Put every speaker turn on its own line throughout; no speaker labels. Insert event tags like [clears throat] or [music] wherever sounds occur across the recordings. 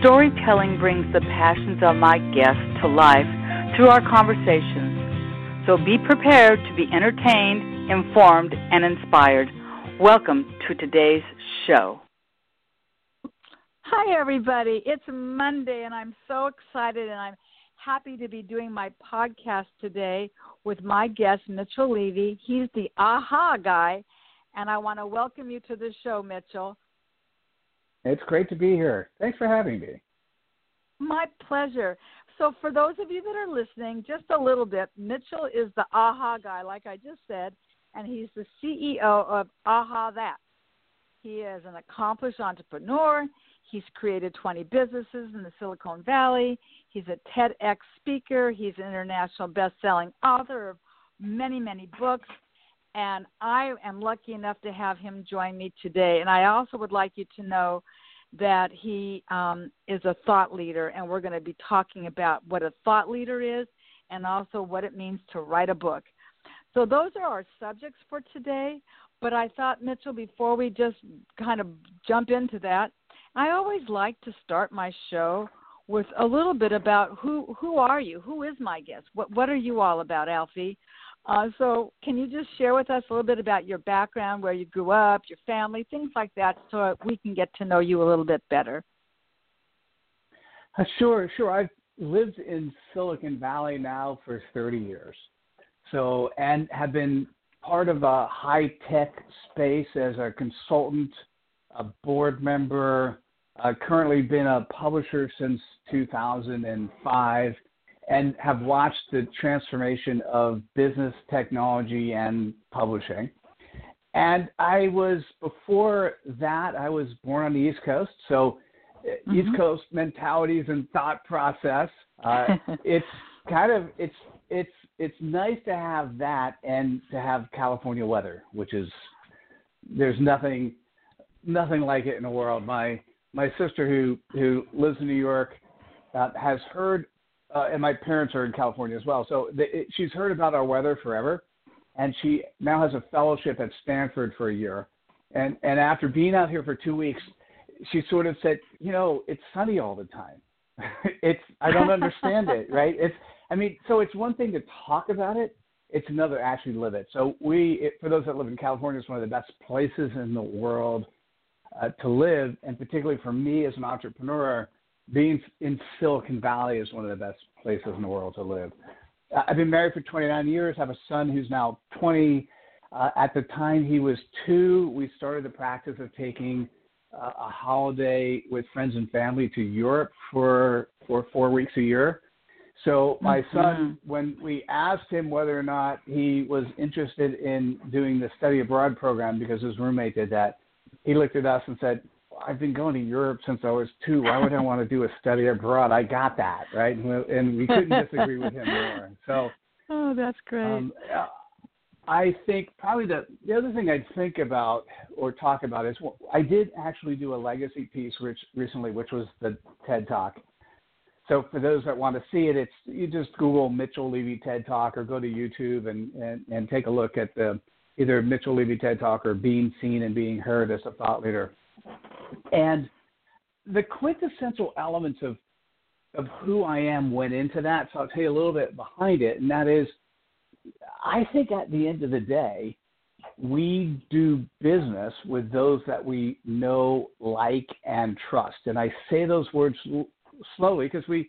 Storytelling brings the passions of my guests to life through our conversations. So be prepared to be entertained, informed, and inspired. Welcome to today's show. Hi, everybody. It's Monday, and I'm so excited and I'm happy to be doing my podcast today with my guest, Mitchell Levy. He's the AHA guy, and I want to welcome you to the show, Mitchell.
It's great to be here. Thanks for having me.
My pleasure. So, for those of you that are listening, just a little bit, Mitchell is the AHA guy, like I just said, and he's the CEO of AHA That. He is an accomplished entrepreneur. He's created 20 businesses in the Silicon Valley. He's a TEDx speaker. He's an international best-selling author of many, many books. And I am lucky enough to have him join me today. And I also would like you to know that he um, is a thought leader, and we're going to be talking about what a thought leader is and also what it means to write a book. So, those are our subjects for today. But I thought, Mitchell, before we just kind of jump into that, I always like to start my show with a little bit about who who are you? Who is my guest? What what are you all about, Alfie? Uh, so, can you just share with us a little bit about your background, where you grew up, your family, things like that, so we can get to know you a little bit better?
Uh, sure, sure. I've lived in Silicon Valley now for 30 years. So, and have been part of a high tech space as a consultant, a board member, uh, currently been a publisher since 2005 and have watched the transformation of business technology and publishing. And I was before that I was born on the East Coast, so uh, mm-hmm. East Coast mentalities and thought process. Uh, [laughs] it's kind of it's it's it's nice to have that and to have California weather, which is there's nothing nothing like it in the world. My my sister who who lives in New York uh, has heard uh, and my parents are in California as well. So the, it, she's heard about our weather forever, and she now has a fellowship at Stanford for a year. And and after being out here for two weeks, she sort of said, you know, it's sunny all the time. [laughs] it's I don't understand it, [laughs] right? It's I mean, so it's one thing to talk about it. It's another to actually live it. So we, it, for those that live in California, it's one of the best places in the world uh, to live, and particularly for me as an entrepreneur being in Silicon Valley is one of the best places in the world to live. I've been married for 29 years. I have a son who's now 20. Uh, at the time he was two, we started the practice of taking uh, a holiday with friends and family to Europe for for four weeks a year. So my mm-hmm. son, when we asked him whether or not he was interested in doing the study abroad program because his roommate did that, he looked at us and said, I've been going to Europe since I was two. Why would I want to do a study abroad? I got that right, and we couldn't disagree with him more. [laughs] So,
oh, that's great. Um,
I think probably the the other thing I'd think about or talk about is I did actually do a legacy piece which recently, which was the TED Talk. So for those that want to see it, it's you just Google Mitchell Levy TED Talk or go to YouTube and and, and take a look at the either Mitchell Levy TED Talk or being seen and being heard as a thought leader. And the quintessential elements of of who I am went into that. So I'll tell you a little bit behind it, and that is, I think at the end of the day, we do business with those that we know, like, and trust. And I say those words slowly because we,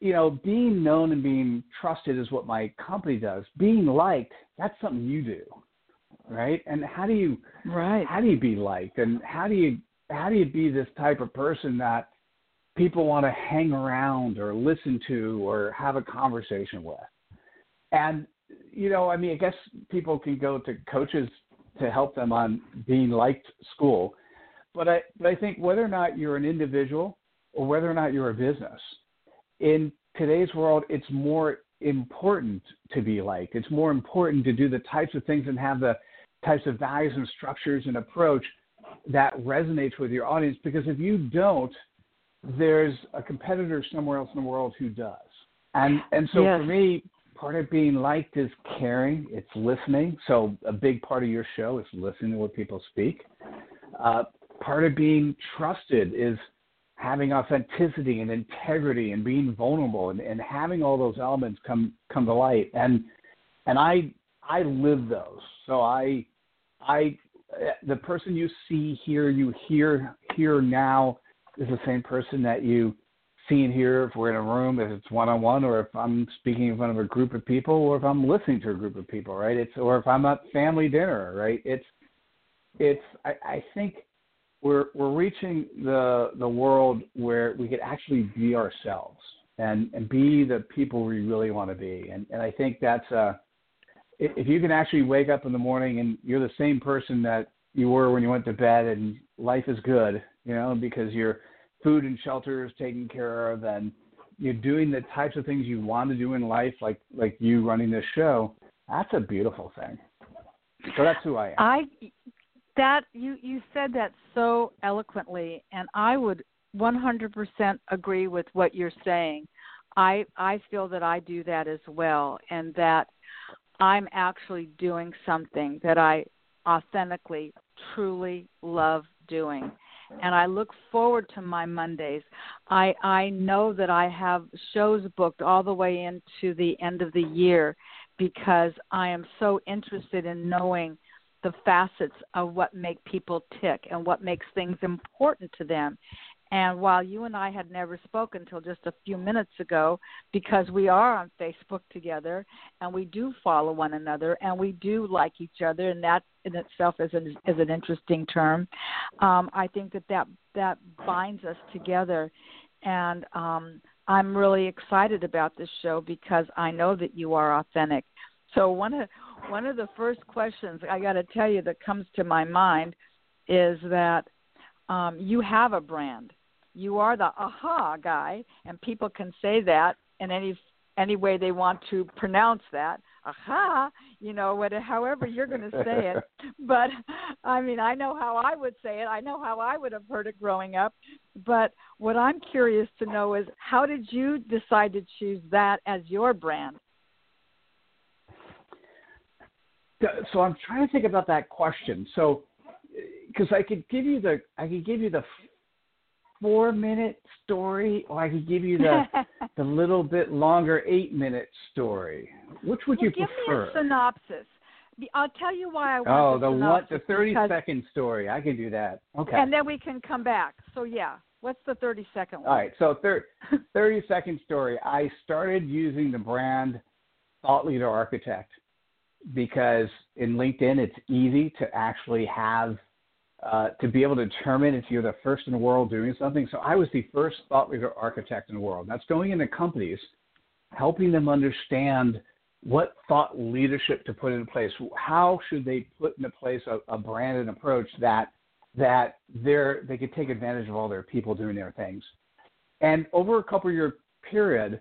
you know, being known and being trusted is what my company does. Being liked, that's something you do, right? And how do you,
right?
How do you be liked, and how do you how do you be this type of person that people want to hang around or listen to or have a conversation with? And you know, I mean, I guess people can go to coaches to help them on being liked school, but I but I think whether or not you're an individual or whether or not you're a business, in today's world, it's more important to be liked. It's more important to do the types of things and have the types of values and structures and approach that resonates with your audience. Because if you don't, there's a competitor somewhere else in the world who does. And and so
yes.
for me, part of being liked is caring. It's listening. So a big part of your show is listening to what people speak. Uh, part of being trusted is having authenticity and integrity and being vulnerable and, and having all those elements come come to light. And and I I live those. So I I the person you see here, you hear here now is the same person that you see and hear if we're in a room, if it's one on one, or if I'm speaking in front of a group of people, or if I'm listening to a group of people, right? It's or if I'm at family dinner, right? It's it's I, I think we're we're reaching the the world where we could actually be ourselves and and be the people we really want to be. And and I think that's uh if you can actually wake up in the morning and you're the same person that you were when you went to bed and life is good, you know, because your food and shelter is taken care of and you're doing the types of things you want to do in life, like like you running this show, that's a beautiful thing. So that's who I am.
I that you you said that so eloquently, and I would 100% agree with what you're saying. I I feel that I do that as well, and that I'm actually doing something that I authentically, truly love doing and I look forward to my Mondays. I I know that I have shows booked all the way into the end of the year because I am so interested in knowing the facets of what make people tick and what makes things important to them and while you and I had never spoken until just a few minutes ago, because we are on Facebook together and we do follow one another and we do like each other, and that in itself is an is an interesting term. Um, I think that that that binds us together, and um, I'm really excited about this show because I know that you are authentic. So one of one of the first questions I got to tell you that comes to my mind is that um, you have a brand you are the aha guy, and people can say that in any any way they want to pronounce that. Aha you know what however you're going to say it. [laughs] But i mean i know how i would say it. I know how i would have heard it growing up. But what i'm curious to know is how did you decide to choose that as your brand?
So i'm trying to think about that question. So because i could give you the i could give you the four minute story, or I could give you the [laughs] the little bit longer eight minute story. Which would
well,
you
give
prefer?
Give me a synopsis. I'll tell you why I want
Oh,
the,
the what? The thirty
because,
second story. I can do that. Okay.
And then we can come back. So yeah, what's the thirty second one?
All right. So thir- [laughs] thirty second story. I started using the brand Thought Leader Architect because in LinkedIn it's easy to actually have uh, to be able to determine if you're the first in the world doing something. So I was the first thought leader architect in the world. That's going into companies, helping them understand what thought leadership to put in place. How should they put into place a, a branded approach that that they're, they could take advantage of all their people doing their things. And over a couple year period,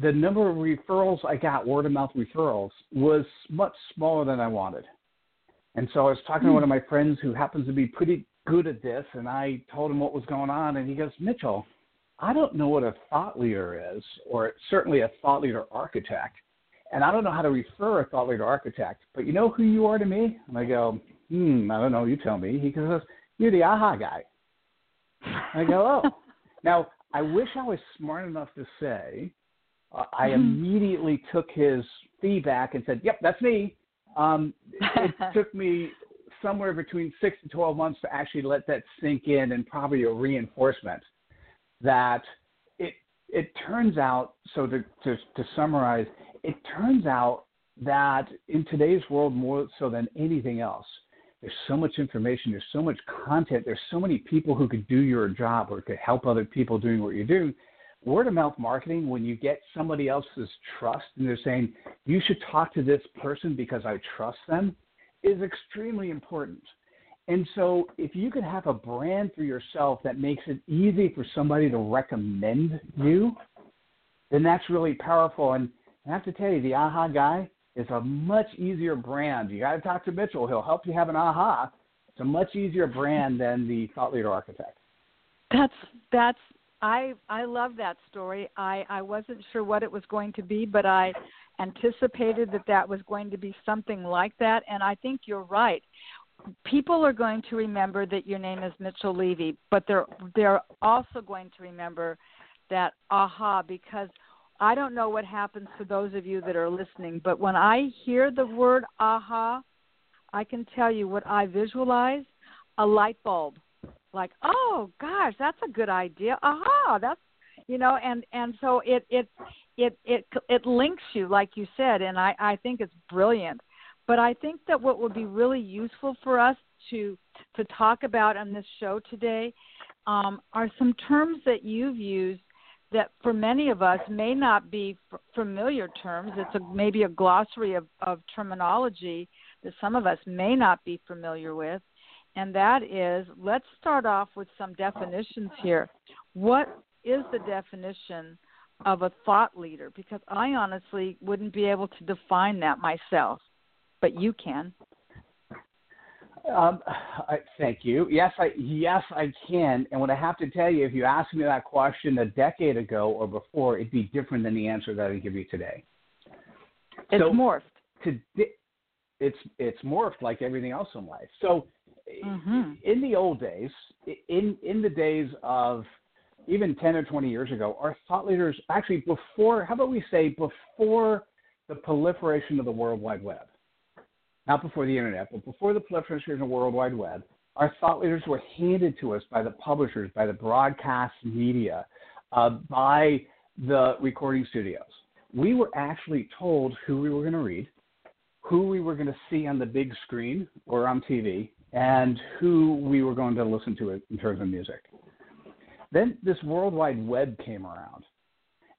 the number of referrals I got, word of mouth referrals, was much smaller than I wanted. And so I was talking to one of my friends who happens to be pretty good at this, and I told him what was going on, and he goes, Mitchell, I don't know what a thought leader is, or certainly a thought leader architect, and I don't know how to refer a thought leader architect, but you know who you are to me? And I go, hmm, I don't know, you tell me. He goes, you're the aha guy. I go, oh. [laughs] now, I wish I was smart enough to say, uh, I mm-hmm. immediately took his feedback and said, yep, that's me. Um, it [laughs] took me somewhere between six to 12 months to actually let that sink in and probably a reinforcement that it, it turns out, so to, to, to summarize, it turns out that in today's world, more so than anything else, there's so much information, there's so much content, there's so many people who could do your job or could help other people doing what you're doing word of mouth marketing, when you get somebody else's trust and they're saying, you should talk to this person because I trust them, is extremely important. And so, if you can have a brand for yourself that makes it easy for somebody to recommend you, then that's really powerful. And I have to tell you, the aha guy is a much easier brand. You got to talk to Mitchell. He'll help you have an aha. It's a much easier brand than the thought leader architect.
That's that's I I love that story. I I wasn't sure what it was going to be, but I anticipated that that was going to be something like that, and I think you're right. People are going to remember that your name is Mitchell Levy, but they're they're also going to remember that aha because I don't know what happens to those of you that are listening, but when I hear the word aha, I can tell you what I visualize a light bulb. Like, oh gosh, that's a good idea. Aha, that's you know, and and so it it it it it links you like you said, and I I think it's brilliant. But I think that what would be really useful for us to to talk about on this show today um, are some terms that you've used that for many of us may not be f- familiar terms. It's a, maybe a glossary of, of terminology that some of us may not be familiar with. And that is, let's start off with some definitions here. What is the definition of a thought leader? Because I honestly wouldn't be able to define that myself, but you can.
Um, I, thank you. Yes, I yes I can. And what I have to tell you, if you asked me that question a decade ago or before, it'd be different than the answer that I give you today.
It's
so
morphed.
Today, it's it's morphed like everything else in life. So,
mm-hmm.
in the old days, in in the days of even ten or twenty years ago, our thought leaders actually before. How about we say before the proliferation of the World Wide Web? not before the internet, but before the proliferation of the World Wide Web, our thought leaders were handed to us by the publishers, by the broadcast media, uh, by the recording studios. We were actually told who we were going to read, who we were going to see on the big screen or on TV, and who we were going to listen to in terms of music. Then this World Wide Web came around,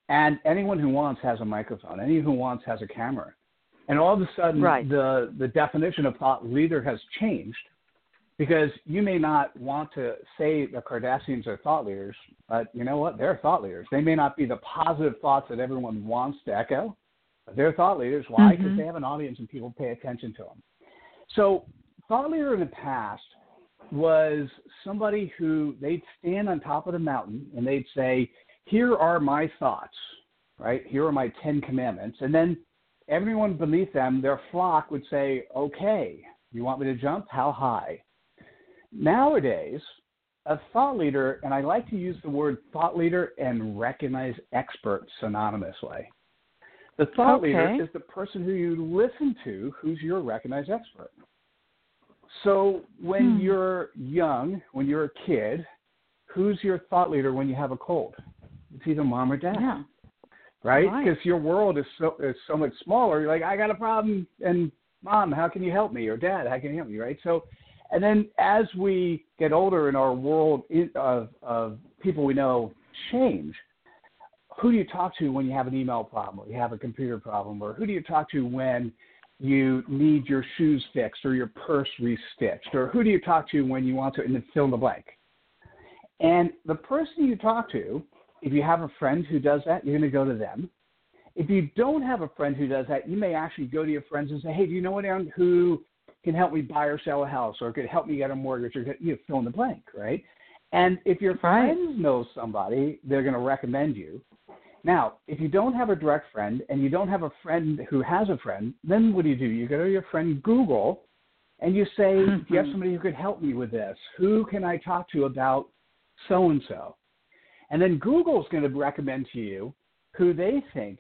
and anyone who wants has a microphone. Anyone who wants has a camera. And all of a sudden,
right.
the, the definition of thought leader has changed because you may not want to say the Kardashians are thought leaders, but you know what? They're thought leaders. They may not be the positive thoughts that everyone wants to echo, but they're thought leaders. Why? Because
mm-hmm.
they have an audience and people pay attention to them. So, thought leader in the past was somebody who they'd stand on top of the mountain and they'd say, Here are my thoughts, right? Here are my 10 commandments. And then everyone beneath them, their flock would say, okay, you want me to jump? How high? Nowadays, a thought leader, and I like to use the word thought leader and recognize expert synonymously. The thought
okay.
leader is the person who you listen to who's your recognized expert. So when
hmm.
you're young, when you're a kid, who's your thought leader when you have a cold? It's either mom or dad.
Yeah
right? Because right. your world is so is so much smaller. You're like, I got a problem, and mom, how can you help me? Or dad, how can you help me? Right? So, and then as we get older and our world of of people we know change, who do you talk to when you have an email problem or you have a computer problem, or who do you talk to when you need your shoes fixed or your purse restitched, or who do you talk to when you want to and then fill in the blank? And the person you talk to if you have a friend who does that, you're going to go to them. If you don't have a friend who does that, you may actually go to your friends and say, "Hey, do you know anyone who can help me buy or sell a house, or could help me get a mortgage, or you know, fill in the blank, right?" And if your friends know somebody, they're going to recommend you. Now, if you don't have a direct friend and you don't have a friend who has a friend, then what do you do? You go to your friend Google and you say, Do you have mm-hmm. somebody who could help me with this? Who can I talk to about so and so? And then Google's going to recommend to you who they think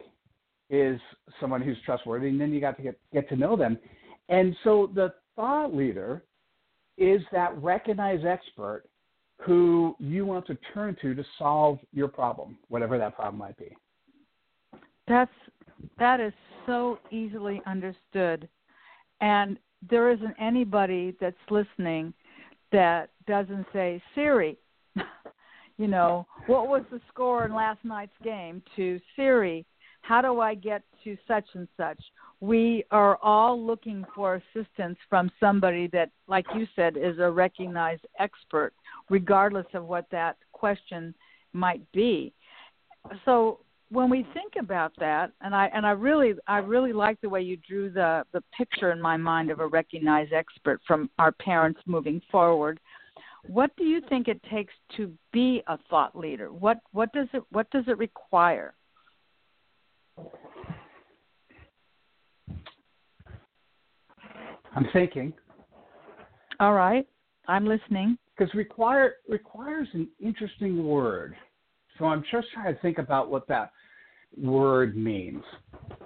is someone who's trustworthy, and then you got to get, get to know them. And so the thought leader is that recognized expert who you want to turn to to solve your problem, whatever that problem might be.
That's that is so easily understood. And there isn't anybody that's listening that doesn't say, Siri, [laughs] you know, what was the score in last night's game to Siri, how do I get to such and such? We are all looking for assistance from somebody that, like you said, is a recognized expert, regardless of what that question might be. So when we think about that, and I and I really I really like the way you drew the the picture in my mind of a recognized expert from our parents moving forward. What do you think it takes to be a thought leader? What what does it what does it require?
I'm thinking.
All right, I'm listening.
Because require requires an interesting word, so I'm just trying to think about what that word means.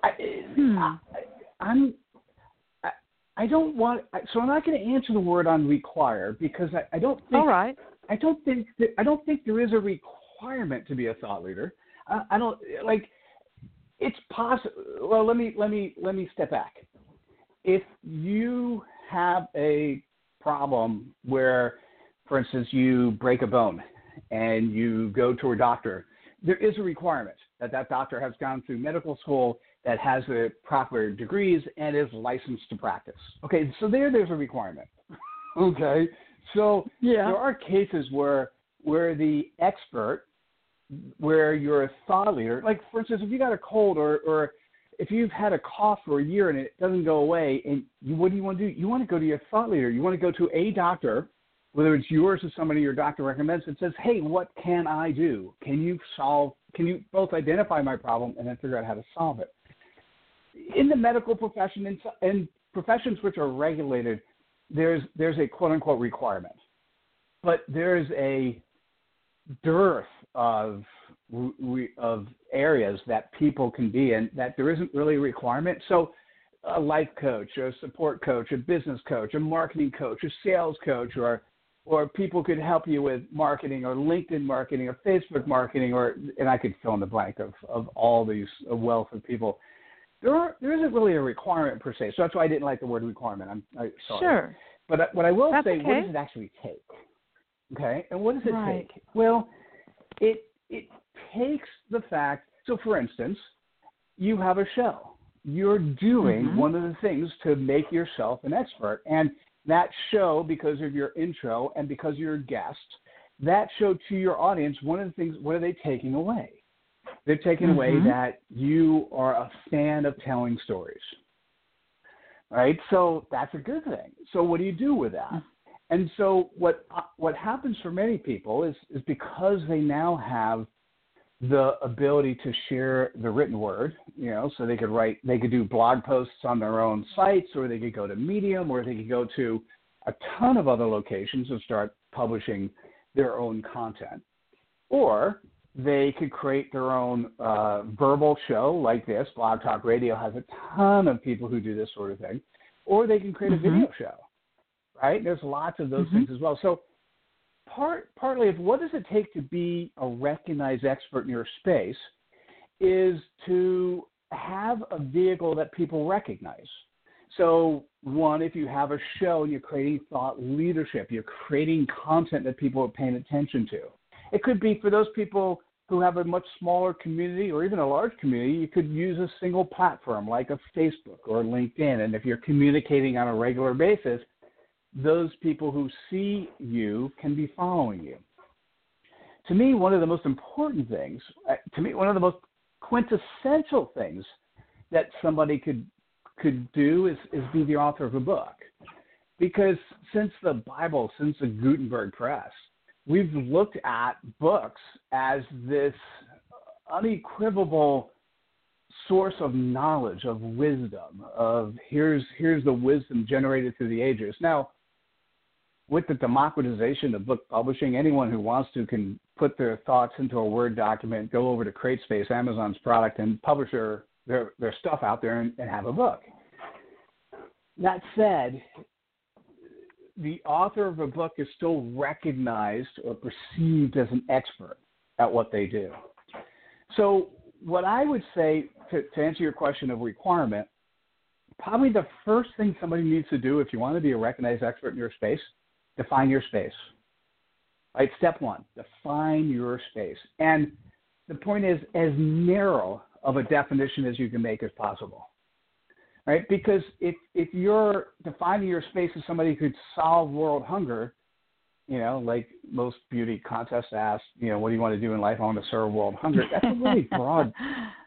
I,
Hmm.
I, I'm. I, I don't want. So I'm not going to answer the word on require because I, I don't think.
All right.
I don't think that, I don't think there is a requirement to be a thought leader. I, I don't like. It's possible. Well, let me let me let me step back. If you have a problem where, for instance, you break a bone and you go to a doctor, there is a requirement that that doctor has gone through medical school, that has the proper degrees, and is licensed to practice. Okay, so there, there's a requirement. [laughs] okay, so
Yeah.
there are cases where where the expert, where you're a thought leader, like for instance, if you got a cold or or if you've had a cough for a year and it doesn't go away, and you, what do you want to do? You want to go to your thought leader. You want to go to a doctor, whether it's yours or somebody your doctor recommends, it says, "Hey, what can I do? Can you solve? Can you both identify my problem and then figure out how to solve it?" In the medical profession and, professions which are regulated, there's there's a quote unquote requirement, but there's a dearth of of areas that people can be in that there isn't really a requirement. So, a life coach, a support coach, a business coach, a marketing coach, a sales coach, or or people could help you with marketing or LinkedIn marketing or Facebook marketing, or and I could fill in the blank of of all these a wealth of people. There are there isn't really a requirement per se, so that's why I didn't like the word requirement. I'm I, sorry.
Sure.
But what I will
That's
say, what does it actually take? Okay, and what does it
Right.
take? Well, it it takes the fact. So, for instance, you have a show. You're doing
Mhm.
one of the things to make yourself an expert, and that show, because of your intro and because you're a guest, that show to your audience. One of the things, what are they taking away? They're taking away
Mhm.
that you are a fan of telling stories right? So that's a good thing. So what do you do with that? And so what what happens for many people is is because they now have the ability to share the written word, you know, so they could write, they could do blog posts on their own sites, or they could go to Medium, or they could go to a ton of other locations and start publishing their own content, or they could create their own uh, verbal show like this. Blog Talk Radio has a ton of people who do this sort of thing, or they can create a video show. Right? There's lots of those
Mhm.
things as well. So part partly of what does it take to be a recognized expert in your space is to have a vehicle that people recognize. So one, if you have a show and you're creating thought leadership, you're creating content that people are paying attention to. It could be for those people who have a much smaller community or even a large community, you could use a single platform like a Facebook or LinkedIn. And if you're communicating on a regular basis, those people who see you can be following you. To me, one of the most important things, uh, to me, one of the most quintessential things that somebody could could do is, is be the author of a book. Because since the Bible, since the Gutenberg press, we've looked at books as this unequivocal source of knowledge, of wisdom, of here's here's the wisdom generated through the ages. Now, with the democratization of book publishing, anyone who wants to can put their thoughts into a Word document, go over to CreateSpace, Amazon's product, and publish their their, their stuff out there and, and have a book. That said, the author of a book is still recognized or perceived as an expert at what they do. So, what I would say to, to answer your question of requirement, probably the first thing somebody needs to do if you want to be a recognized expert in your space, define your space. Right, step one, define your space. And the point is as narrow of a definition as you can make as possible. Right? Because if if you're defining your space as somebody who could solve world hunger, you know, like most beauty contests ask, you know, what do you want to do in life? I want to serve world hunger. That's a really [laughs] broad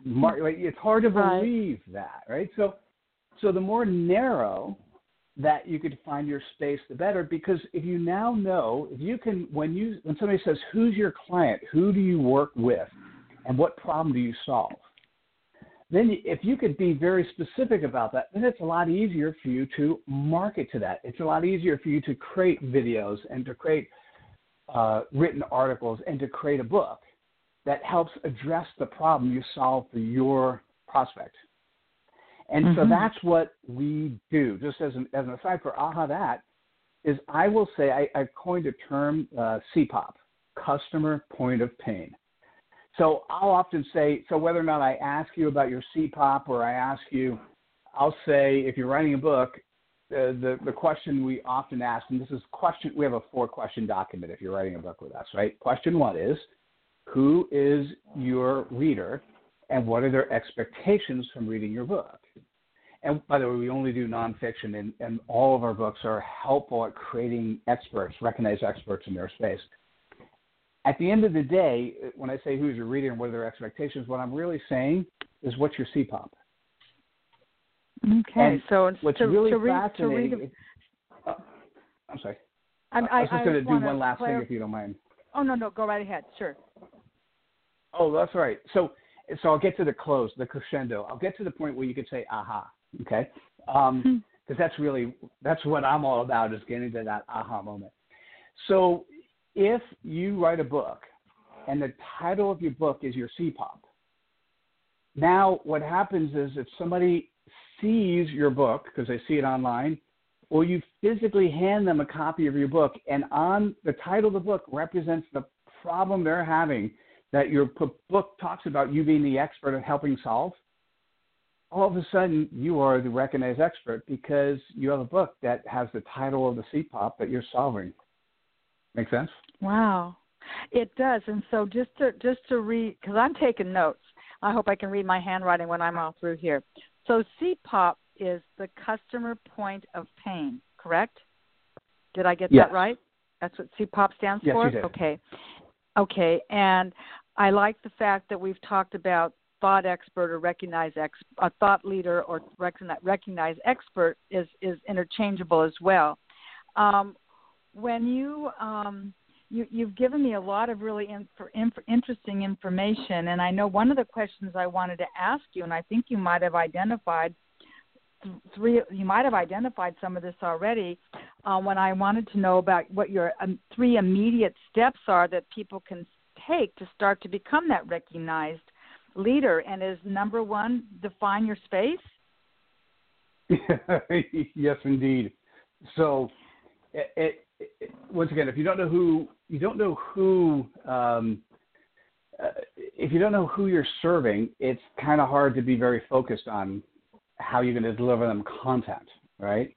market. Like, it's hard to
Right.
believe that, right? So, so the more narrow that you could find your space, the better. Because if you now know, if you can, when you when somebody says, "Who's your client? Who do you work with? And what problem do you solve?" Then, if you could be very specific about that, then it's a lot easier for you to market to that. It's a lot easier for you to create videos and to create uh, written articles and to create a book that helps address the problem you solve for your prospect. And so
Mhm.
that's what we do. Just as an, as an aside for AHA that, is I will say I, I coined a term uh, CPOP, customer point of pain. So I'll often say, so whether or not I ask you about your CPOP or I ask you, I'll say if you're writing a book, uh, the the question we often ask, and this is question, we have a four question document if you're writing a book with us, right? Question one is, who is your reader, and what are their expectations from reading your book? And by the way, we only do nonfiction, and, and all of our books are helpful at creating experts, recognized experts in their space. At the end of the day, when I say who's your reader and what are their expectations, what I'm really saying is what's your CPOP.
Okay,
And
so it's
What's
to,
really
to read, to
fascinating.
read.
uh, I'm sorry.
I,
I,
I,
was just going to do one last
clar-
thing, if you don't mind.
Oh no, no, go right ahead. Sure.
Oh, that's all right. So, so I'll get to the close, the crescendo. I'll get to the point where you could say, "Aha!" Okay, because
Hmm.
that's really that's what I'm all about is getting to that aha moment. So, if you write a book, and the title of your book is your CPOP, now what happens is if somebody sees your book because they see it online, or you physically hand them a copy of your book, and on the title of the book represents the problem they're having that your p- book talks about you being the expert of helping solve, all of a sudden you are the recognized expert because you have a book that has the title of the CPOP that you're solving. Make sense?
Wow, it does. And so just to just to read, because I'm taking notes. I hope I can read my handwriting when I'm all through here. So CPOP is the customer point of pain, correct? Did I get
Yes.
that right? That's what CPOP stands
Yes,
for. Okay, okay. And I like the fact that we've talked about thought expert or recognized ex, a thought leader or recognize, recognized expert is is interchangeable as well. Um, when you um, you, you've given me a lot of really interesting information, and I know one of the questions I wanted to ask you, and I think you might have identified th- three. You might have identified some of this already. Uh, when I wanted to know about what your um, three immediate steps are that people can take to start to become that recognized leader, and is number one, define your space. [laughs]
yes, indeed. So, it, it, it, once again, if you don't know who you don't know who um, uh, if you don't know who you're serving, it's kind of hard to be very focused on how you're going to deliver them content, right?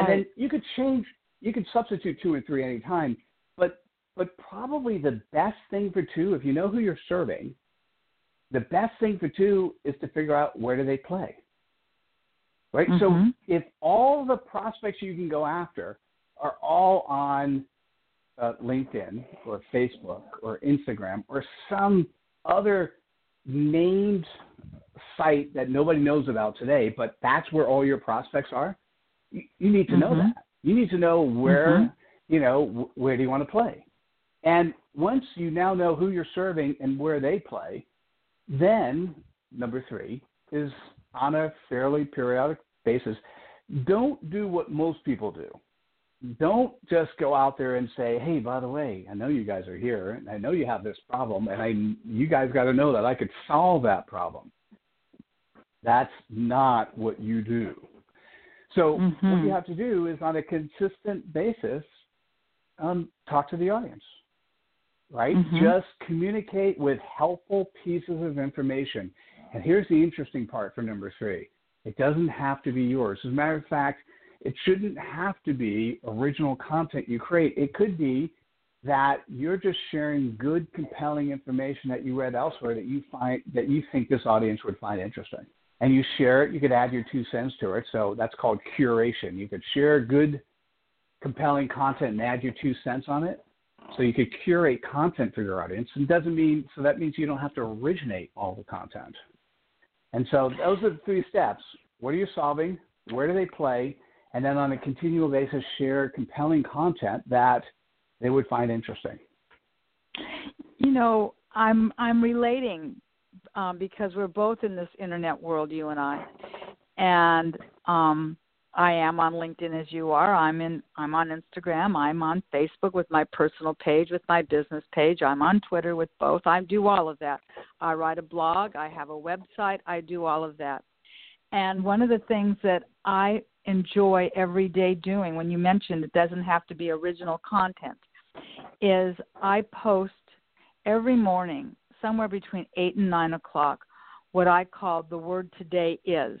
And then you could change, you could substitute two and three anytime, but but probably the best thing for two, if you know who you're serving, the best thing for two is to figure out where do they play. Right? So
Mhm.
if all the prospects you can go after are all on uh, LinkedIn or Facebook or Instagram or some other named site that nobody knows about today, but that's where all your prospects are, you, you need to know
Mhm.
that. You need to know where,
Mhm.
you know, wh- where do you want to play? And once you now know who you're serving and where they play, then number three is on a fairly periodic basis, don't do what most people do. Don't just go out there and say, "Hey, by the way, I know you guys are here, and I know you have this problem, and I you guys got to know that I could solve that problem." That's not what you do. So what
Mhm.
you have to do is, on a consistent basis, um, talk to the audience, right?
Mhm.
Just communicate with helpful pieces of information. And here's the interesting part for number three: it doesn't have to be yours. As a matter of fact, it shouldn't have to be original content you create. It could be that you're just sharing good, compelling information that you read elsewhere that you find that you think this audience would find interesting. And you share it. You could add your two cents to it. So that's called curation. You could share good compelling content and add your two cents on it. So you could curate content for your audience. And doesn't mean so that means you don't have to originate all the content. And so those are the three steps. What are you solving? Where do they play? And then on a continual basis, share compelling content that they would find interesting.
You know, I'm I'm relating um, because we're both in this internet world, you and I, and um, I am on LinkedIn as you are. I'm in I'm on Instagram. I'm on Facebook with my personal page, with my business page. I'm on Twitter with both. I do all of that. I write a blog, I have a website, I do all of that. And one of the things that I enjoy every day doing when you mentioned it doesn't have to be original content is I post every morning somewhere between eight and nine o'clock what I call the word today is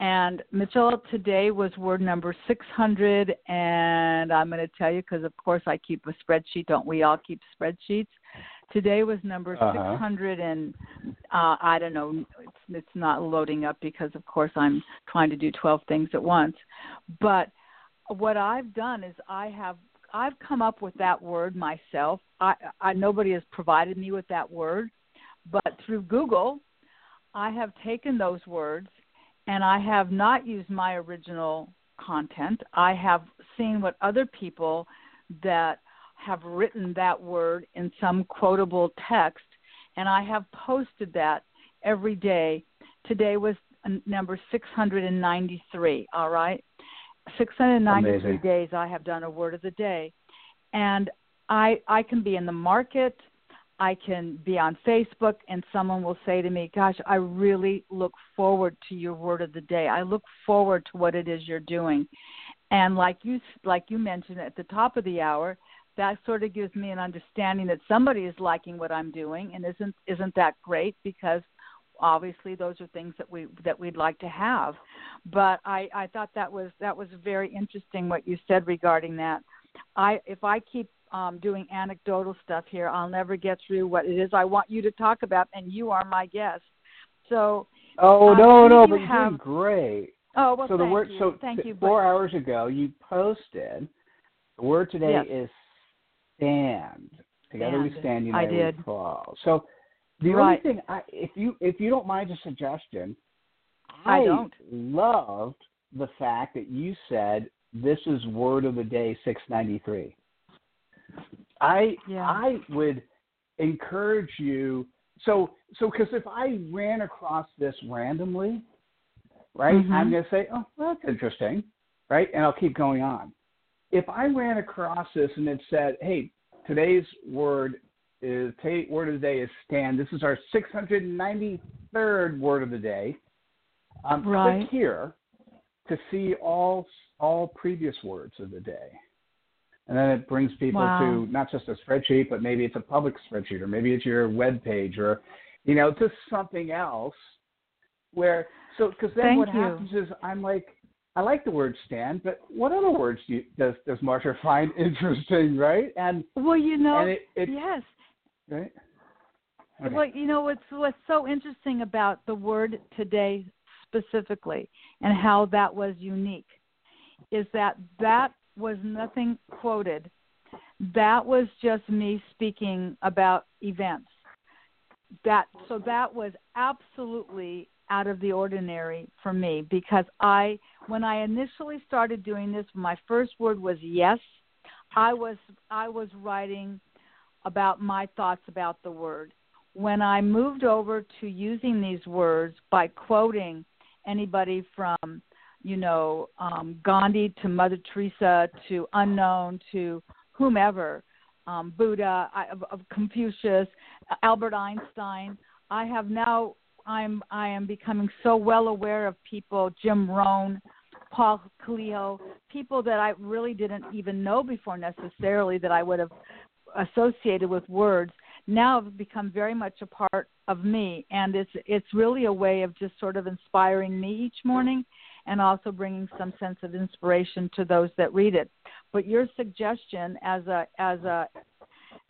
and Mitchell, today was word number 600, and I'm going to tell you because, of course, I keep a spreadsheet. Don't we all keep spreadsheets? Today was number uh-huh. 600, and uh, I don't know, it's, it's not loading up because, of course, I'm trying to do 12 things at once. But what I've done is I have I've come up with that word myself. I, I nobody has provided me with that word, but through Google, I have taken those words and I have not used my original content. I have seen what other people that have written that word in some quotable text, and I have posted that every day. Today was number 693, all right? 693
Amazing.
days I have done a word of the day. And I I can be in the market, I can be on Facebook and someone will say to me, Gosh, I really look forward to your word of the day. I look forward to what it is you're doing. And like you like you mentioned at the top of the hour, that sort of gives me an understanding that somebody is liking what I'm doing and isn't isn't that great because obviously those are things that we that we'd like to have. But I, I thought that was that was very interesting what you said regarding that. I if I keep um, doing anecdotal stuff here. I'll never get through what it is I want you to talk about, and you are my guest. So.
Oh
um,
no, no, but
you
you're
have...
great.
Oh well,
so the
thank
word
you.
so
thank you.
Four
but...
hours ago, you posted the word today
yes.
is stand. Together
stand.
we stand. United
I did.
we fall. So the
right.
only thing, I, if you if you don't mind a suggestion,
I, I don't.
loved the fact that you said this is word of the day 693. I
yeah.
I would encourage you. So so because if I ran across this randomly, right,
mm-hmm.
I'm going to say, oh, well, that's interesting, right, and I'll keep going on. If I ran across this and it said, hey, today's word is today's word of the day is stand. This is our 693rd word of the day. Um,
right.
Click here to see all all previous words of the day and then it brings people
wow.
to not just a spreadsheet, but maybe it's a public spreadsheet, or maybe it's your web page, or you know, just something else. Where so because then
Thank
what
you.
happens is I'm like, I like the word stand, but what other words do you, does does Marsha find [laughs] interesting, right? And
well, you know,
and it, it,
yes,
right. Okay.
Well, you know what's what's so interesting about the word today specifically, and how that was unique, is that that was nothing quoted. That was just me speaking about events. That so that was absolutely out of the ordinary for me because I when I initially started doing this, my first word was yes. I was I was writing about my thoughts about the word. When I moved over to using these words by quoting anybody from you know, um, Gandhi to Mother Teresa to unknown to whomever, um, Buddha, I, of, of Confucius, Albert Einstein. I have now I'm I am becoming so well aware of people, Jim Rohn, Paul Coelho, people that I really didn't even know before necessarily that I would have associated with words now have become very much a part of me and it's it's really a way of just sort of inspiring me each morning and also bringing some sense of inspiration to those that read it. But your suggestion as a as a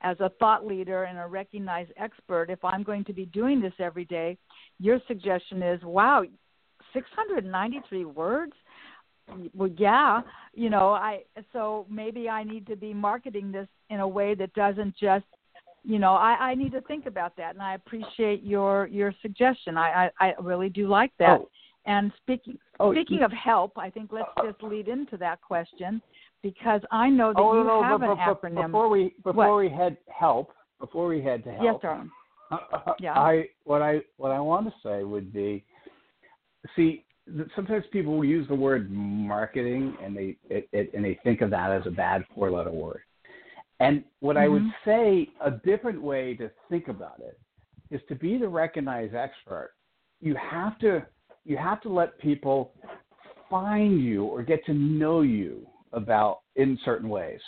as a thought leader and a recognized expert, if I'm going to be doing this every day, your suggestion is, wow, 693 words. well, yeah, you know, I so maybe I need to be marketing this in a way that doesn't just, you know, I, I need to think about that, and I appreciate your your suggestion. I I, I really do like that.
Oh.
And speaking
Oh,
speaking of help, I think let's uh-huh. just lead into that question because I know that
oh,
you
no,
have
but,
an
but,
acronym.
Before we before we head help, before we head to help,
yes, darling. Uh, uh, yeah.
I what I what I want to say would be, see, sometimes people use the word marketing and they it, it, and they think of that as a bad four letter word. And what I would
Mhm.
say a different way to think about it is to be the recognized expert. You have to you have to let people find you or get to know you about in certain ways,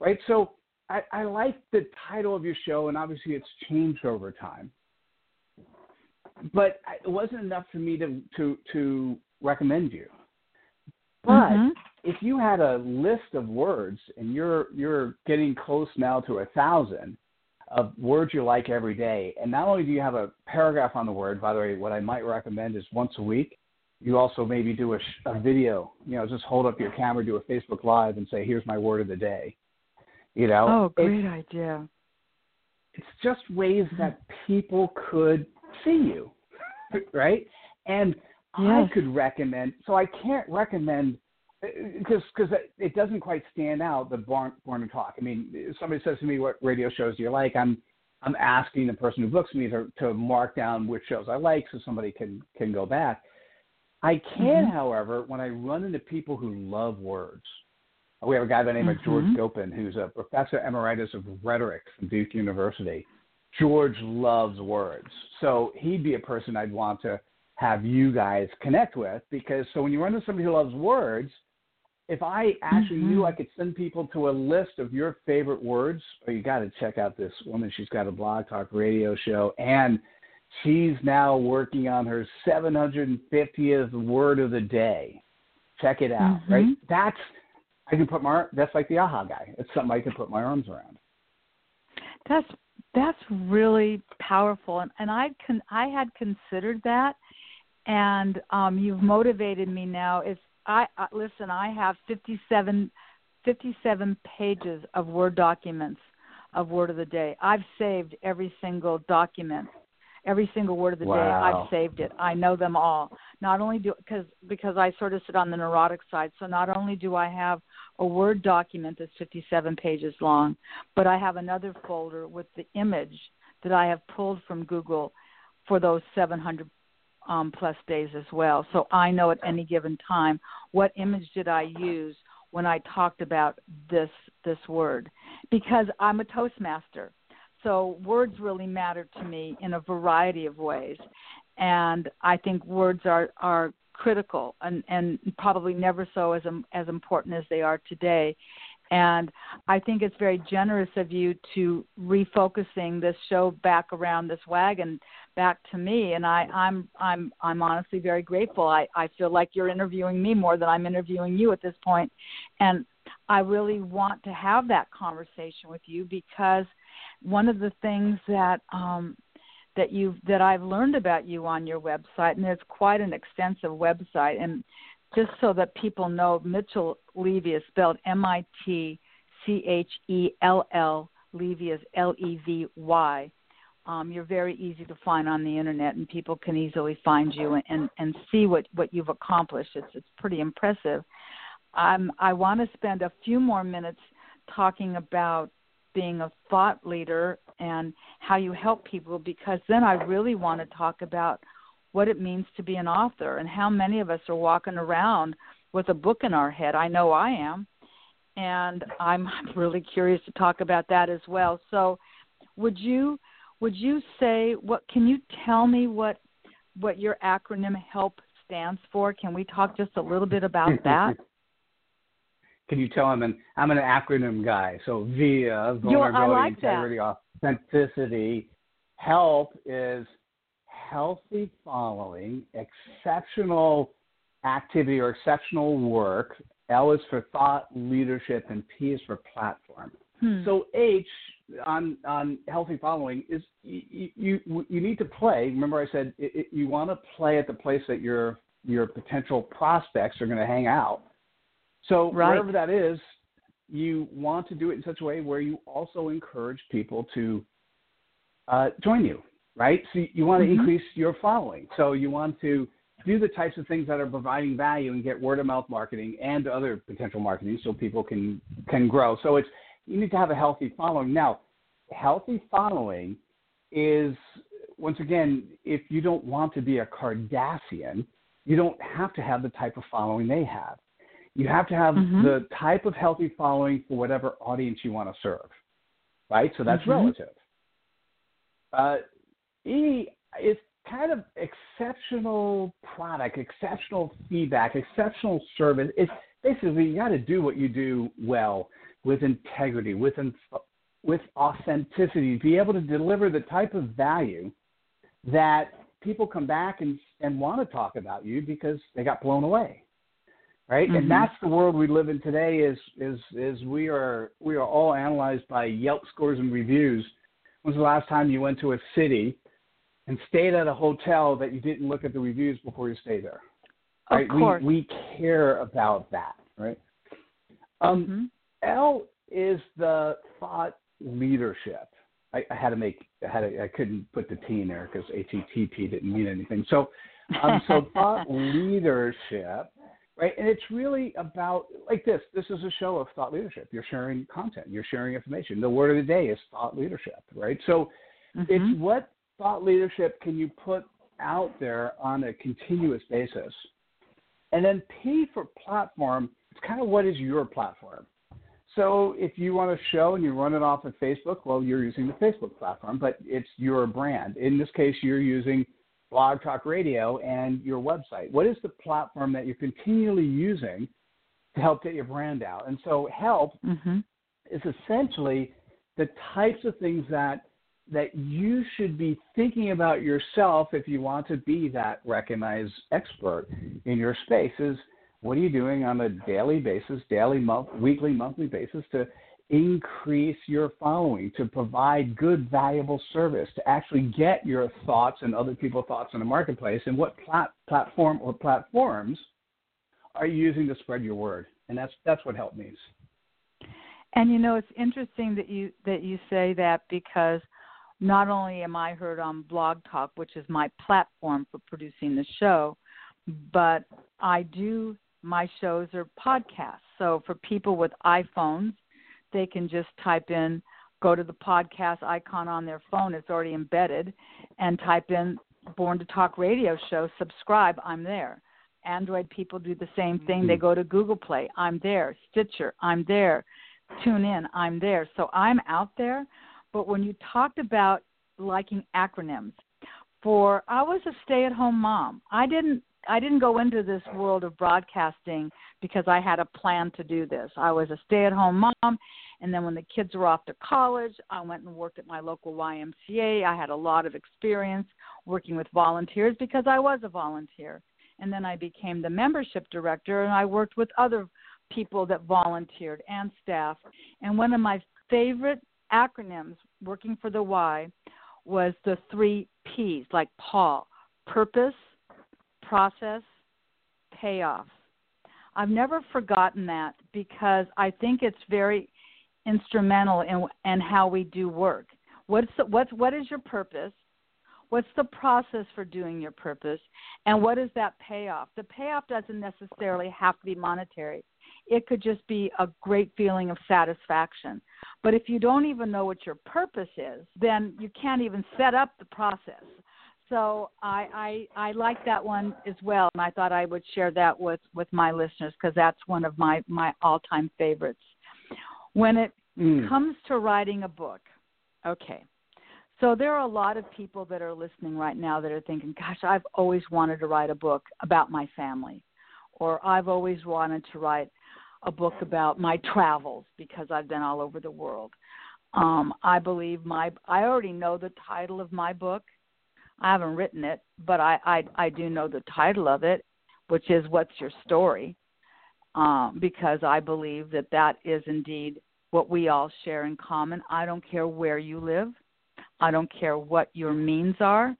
right? So I, I like the title of your show, and obviously it's changed over time. But it wasn't enough for me to to to recommend you. But
Mhm.
if you had a list of words, and you're you're getting close now to a thousand of words you like every day, and not only do you have a paragraph on the word. By the way, what I might recommend is once a week. You also maybe do a, sh- a video. You know, just hold up your camera, do a Facebook Live, and say, "Here's my word of the day." You know,
Oh,
It's-
great idea.
it's just ways that people could see you, [laughs] right? And I could recommend. So I can't recommend because because it doesn't quite stand out. The born born to talk. I mean, if somebody says to me, "What radio shows do you like?" I'm I'm asking the person who books me to to mark down which shows I like, so somebody can can go back. I can,
Mhm.
however, when I run into people who love words. We have a guy by the name of George
Mhm.
Gopen, who's a professor emeritus of rhetoric from Duke University. George loves words. So he'd be a person I'd want to have you guys connect with because so when you run into somebody who loves words, if I actually knew
Mhm.
I could send people to a list of your favorite words, oh, you got to check out this woman. She's got a blog talk radio show, and she's now working on her 750th word of the day. Check it out,
Mhm.
right? That's I can put my that's like the aha guy. It's something I can put my arms around.
That's that's really powerful, and and I can I had considered that, and um, you've motivated me now. If I uh, listen, I have 57, 57 pages of Word documents of Word of the Day. I've saved every single document, every single word of the day. I've saved it. I know them all. Not only do because because I sort of sit on the neurotic side, so not only do I have a Word document that's 57 pages long, but I have another folder with the image that I have pulled from Google for those 700 um, plus days as well. So I know at any given time what image did I use when I talked about this this word because I'm a Toastmaster. So words really matter to me in a variety of ways, and I think words are are critical and and probably never so as as important as they are today. And I think it's very generous of you to refocusing this show back around this wagon back to me and I, I'm I'm I'm honestly very grateful. I, I feel like you're interviewing me more than I'm interviewing you at this point. And I really want to have that conversation with you because one of the things that um that you that I've learned about you on your website and it's quite an extensive website and just so that people know Mitchell Levy is spelled M I T C H E L L Levy is L E V Y um, you're very easy to find on the internet, and people can easily find you and, and, see what, what you've accomplished. It's it's pretty impressive. Um, I want to spend a few more minutes talking about being a thought leader and how you help people, because then I really want to talk about what it means to be an author and how many of us are walking around with a book in our head. I know I am, and I'm really curious to talk about that as well. So, would you? Would you say what can you tell me what what your acronym help stands for can we talk just a little bit about [laughs] that
Can you tell him? And I'm an acronym guy. So VIA, vulnerability,
like that.
integrity, authenticity. Help is healthy following, exceptional activity or exceptional work. L is for thought, leadership, and P is for platform.
Hmm.
So H on on healthy following is you you, you need to play. Remember, I said it, it, you want to play at the place that your your potential prospects are going to hang out. So
Right.
wherever that is, you want to do it in such a way where you also encourage people to uh, join you, right? So you want to
Mhm.
increase your following. So you want to do the types of things that are providing value and get word of mouth marketing and other potential marketing so people can can grow. So it's you need to have a healthy following. Now, healthy following is once again, if you don't want to be a Kardashian, you don't have to have the type of following they have. You have to have
Mhm.
the type of healthy following for whatever audience you want to serve, right? So that's
Mhm.
relative. Uh, E is kind of exceptional product, exceptional feedback, exceptional service. It's basically you got to do what you do well with integrity, with with authenticity, be able to deliver the type of value that people come back and and want to talk about you because they got blown away right
Mhm.
and that's the world we live in today is is is we are we are all analyzed by yelp scores and reviews when's the last time you went to a city and stayed at a hotel that you didn't look at the reviews before you stay there
Of course.
we we care about that right um
Mhm.
L is the thought leadership. I, I had to make I had to, I couldn't put the T in there because HTTP didn't mean anything. So um, so [laughs] thought leadership, right? And it's really about like this. This is a show of thought leadership. You're sharing content. You're sharing information. The word of the day is thought leadership, right? So
Mhm.
it's what thought leadership can you put out there on a continuous basis. And then P for platform, it's kind of what is your platform. So if you want to show and you run it off of Facebook, well, you're using the Facebook platform, but it's your brand. In this case, you're using Blog Talk Radio and your website. What is the platform that you're continually using to help get your brand out? And so help
Mhm.
is essentially the types of things that that you should be thinking about yourself if you want to be that recognized expert in your space is what are you doing on a daily basis daily month weekly monthly basis to increase your following to provide good valuable service to actually get your thoughts and other people's thoughts in the marketplace? And what plat- platform or platforms are you using to spread your word? And that's that's what help means
And you know, it's interesting that you that you say that because not only am I heard on Blog Talk, which is my platform for producing the show, but I do my shows are podcasts. So for people with iPhones, they can just type in go to the podcast icon on their phone, it's already embedded, and type in Born to Talk radio show, subscribe, I'm there. Android people do the same thing. They
Mhm.
go to Google Play, I'm there. Stitcher, I'm there. Tune in, I'm there. So I'm out there. But when you talked about liking acronyms, for I was a stay-at-home mom. I didn't I didn't go into this world of broadcasting because I had a plan to do this. I was a stay-at-home mom, and then when the kids were off to college, I went and worked at my local YMCA. I had a lot of experience working with volunteers because I was a volunteer. And then I became the membership director and I worked with other people that volunteered and staff. And one of my favorite acronyms working for the Y was the three P's, like Paul purpose, process, payoff. I've never forgotten that because I think it's very instrumental in, in how we do work. What's the, what's what is your purpose? What's the process for doing your purpose? And what is that payoff? The payoff doesn't necessarily have to be monetary. It could just be a great feeling of satisfaction. But if you don't even know what your purpose is, then you can't even set up the process. So I I, I like that one as well, and I thought I would share that with with my listeners because that's one of my my all time favorites. When it
Mm.
comes to writing a book, okay. So there are a lot of people that are listening right now that are thinking, "Gosh, I've always wanted to write a book about my family," or "I've always wanted to write a book about my travels because I've been all over the world." Um, I believe my I already know the title of my book. I haven't written it, but I I, I do know the title of it, which is "What's Your Story," um, because I believe that that is indeed what we all share in common. I don't care where you live. I don't care what your means are.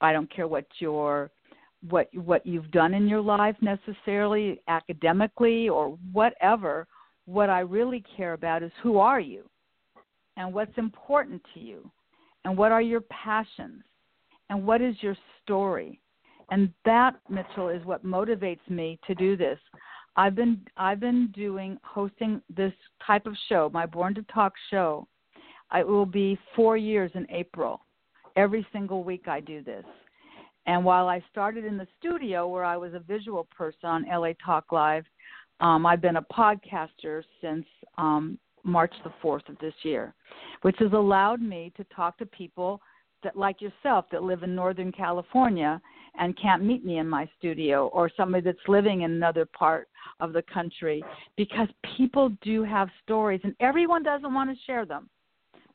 I don't care what your what what you've done in your life necessarily academically or whatever what i really care about is who are you and what's important to you and what are your passions and what is your story? And that mitchell is what motivates me to do this. I've been i've been doing hosting this type of show my born to talk show. It will be 4 years in april. Every single week i do this. And while I started in the studio where I was a visual person on LA Talk Live, um, I've been a podcaster since um, March the 4th of this year, which has allowed me to talk to people that, like yourself, that live in Northern California and can't meet me in my studio, or somebody that's living in another part of the country, because people do have stories, and everyone doesn't want to share them.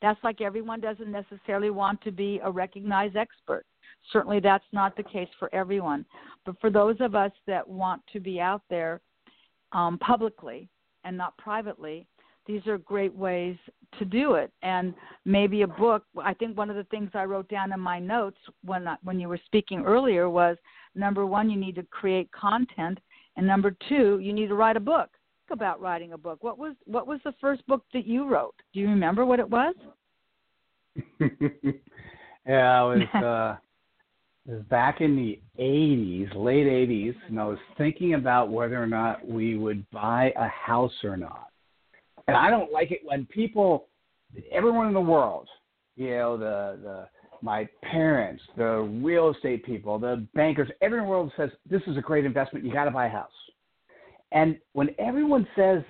That's like everyone doesn't necessarily want to be a recognized expert. Certainly, that's not the case for everyone. But for those of us that want to be out there um, publicly and not privately, these are great ways to do it. And maybe a book. I think one of the things I wrote down in my notes when I, when you were speaking earlier was number one, you need to create content, and number two, you need to write a book. Think about writing a book. What was what was the first book that you wrote? Do you remember what it was? [laughs]
yeah, it was. Uh, back in the 80s, late 80s, and I was thinking about whether or not we would buy a house or not. And I don't like it when people, everyone in the world, you know, the the my parents, the real estate people, the bankers, everyone in the world says this is a great investment. You got to buy a house. And when everyone says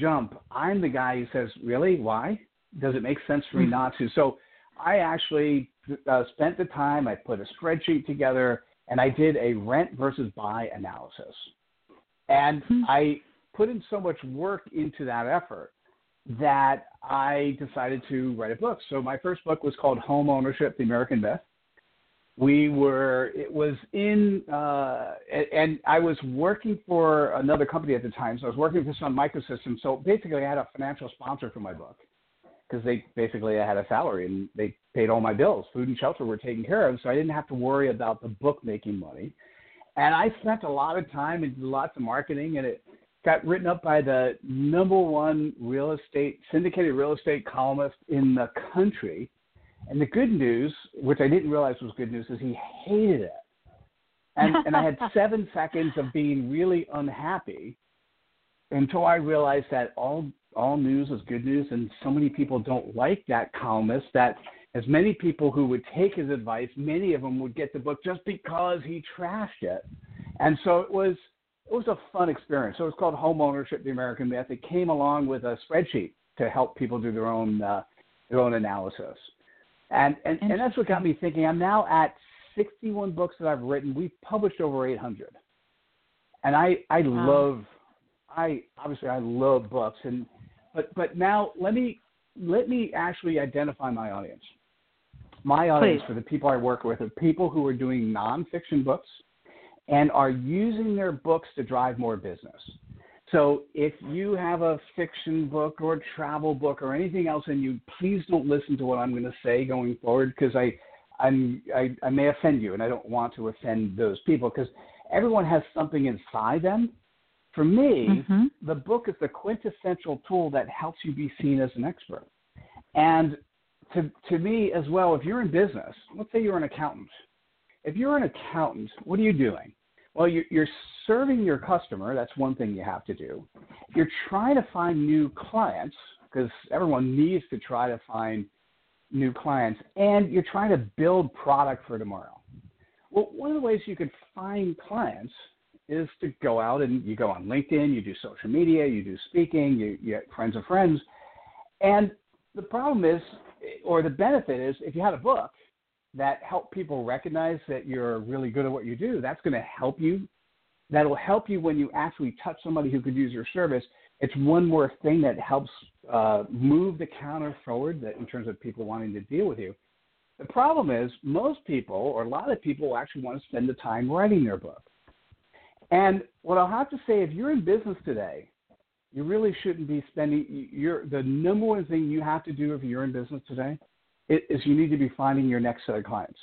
jump, I'm the guy who says, really? Why? Does it make sense for me hmm. not to? So I actually uh, spent the time, I put a spreadsheet together, and I did a rent versus buy analysis. And mm-hmm. I put in so much work into that effort that I decided to write a book. So my first book was called Home Ownership: The American Myth. We were it was in uh, and I was working for another company at the time, so I was working for Sun Microsystems. So basically, I had a financial sponsor for my book because they basically I had a salary and they paid all my bills. Food and shelter were taken care of, so I didn't have to worry about the book making money. And I spent a lot of time and lots of marketing, and it got written up by the number one real estate syndicated real estate columnist in the country. And the good news, which I didn't realize was good news, is he hated it. And, and I had [laughs] seven seconds of being really unhappy until I realized that all all news is good news, and so many people don't like that columnist that as many people who would take his advice, many of them would get the book just because he trashed it. And so it was it was a fun experience. So it was called Home Ownership: The American Myth. It came along with a spreadsheet to help people do their own uh, their own analysis. And and, and that's what got me thinking. I'm now at 61 books that I've written. We've published over 800. And I I wow. love I obviously I love books and but but now let me let me actually identify my audience. My audience Please. for the people I work with are people who are doing nonfiction books and are using their books to drive more business. So if you have a fiction book or a travel book or anything else and you, please don't listen to what I'm going to say going forward because I, I'm, I, I may offend you and I don't want to offend those people because everyone has something inside them for me, mm-hmm. the book is the quintessential tool that helps you be seen as an expert. And to, to me as well, if you're in business, let's say you're an accountant. If you're an accountant, what are you doing? Well, you're, serving your customer. That's one thing you have to do. You're trying to find new clients because everyone needs to try to find new clients, and you're trying to build product for tomorrow. Well, one of the ways you can find clients is to go out and you go on LinkedIn, you do social media, you do speaking, you, you get friends of friends. And the problem is, or the benefit is, if you had a book that help people recognize that you're really good at what you do, that's going to help you. That'll help you when you actually touch somebody who could use your service. It's one more thing that helps uh, move the counter forward that in terms of people wanting to deal with you. The problem is, most people, or a lot of people, actually want to spend the time writing their book. And what I'll have to say, if you're in business today, you really shouldn't be spending your the number one thing you have to do if you're in business today is you need to be finding your next set of clients.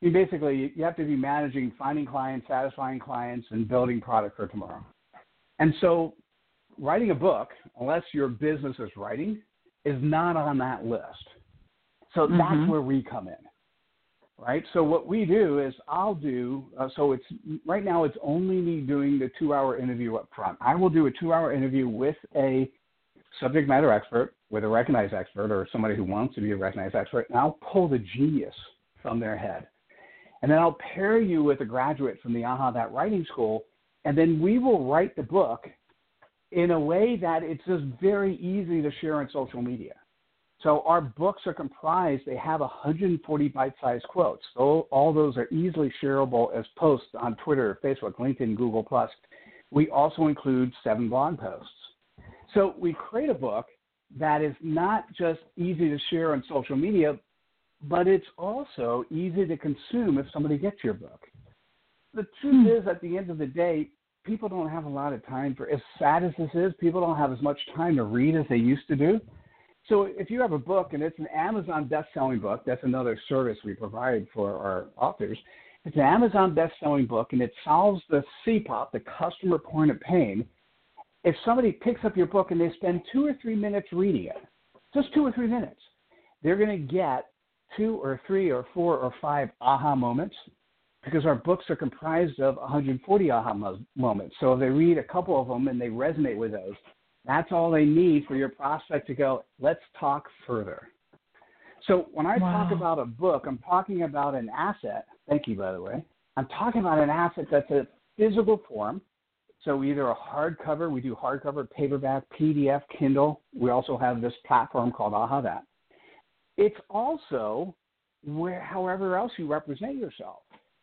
you basically you have to be managing finding clients, satisfying clients, and building product for tomorrow. And so, writing a book, unless your business is writing, is not on that list. So
Mm-hmm.
that's where we come in, right? So what we do is I'll do. Uh, so it's right now it's only me doing the two-hour interview up front. I will do a two-hour interview with a subject matter expert, with a recognized expert, or somebody who wants to be a recognized expert, and I'll pull the genius from their head. And then I'll pair you with a graduate from the AHA That Writing School, and then we will write the book in a way that it's just very easy to share on social media. So our books are comprised, they have 140 bite-sized quotes. So all those are easily shareable as posts on Twitter, Facebook, LinkedIn, Google+. We also include seven blog posts. So we create a book that is not just easy to share on social media, but it's also easy to consume if somebody gets your book. The truth
Hmm.
is, at the end of the day, people don't have a lot of time for, as sad as this is, people don't have as much time to read as they used to do. So if you have a book and it's an Amazon best-selling book, that's another service we provide for our authors. It's an Amazon best-selling book and it solves the CPOP, the customer point of pain. If somebody picks up your book and they spend two or three minutes reading it, just two or three minutes, they're going to get two or three or four or five aha moments because our books are comprised of 140 aha mo- moments. So if they read a couple of them and they resonate with those, that's all they need for your prospect to go, let's talk further. So when I talk about a book, I'm talking about an asset. Thank you, by the way. I'm talking about an asset that's a physical form. So either a hardcover, we do hardcover, paperback, PDF, Kindle. We also have this platform called Aha That. It's also where, however else you represent yourself.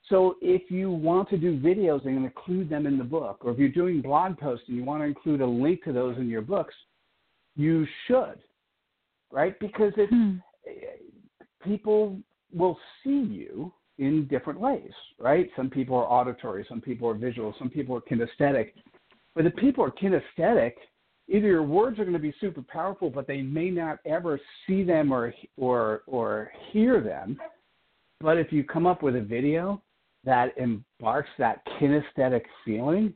So if you want to do videos and include them in the book, or if you're doing blog posts and you want to include a link to those in your books, you should, right? Because it's
Hmm.
people will see you in different ways, right? Some people are auditory, some people are visual, some people are kinesthetic. But if people are kinesthetic, either your words are going to be super powerful, but they may not ever see them or or or hear them. But if you come up with a video that embarks that kinesthetic feeling,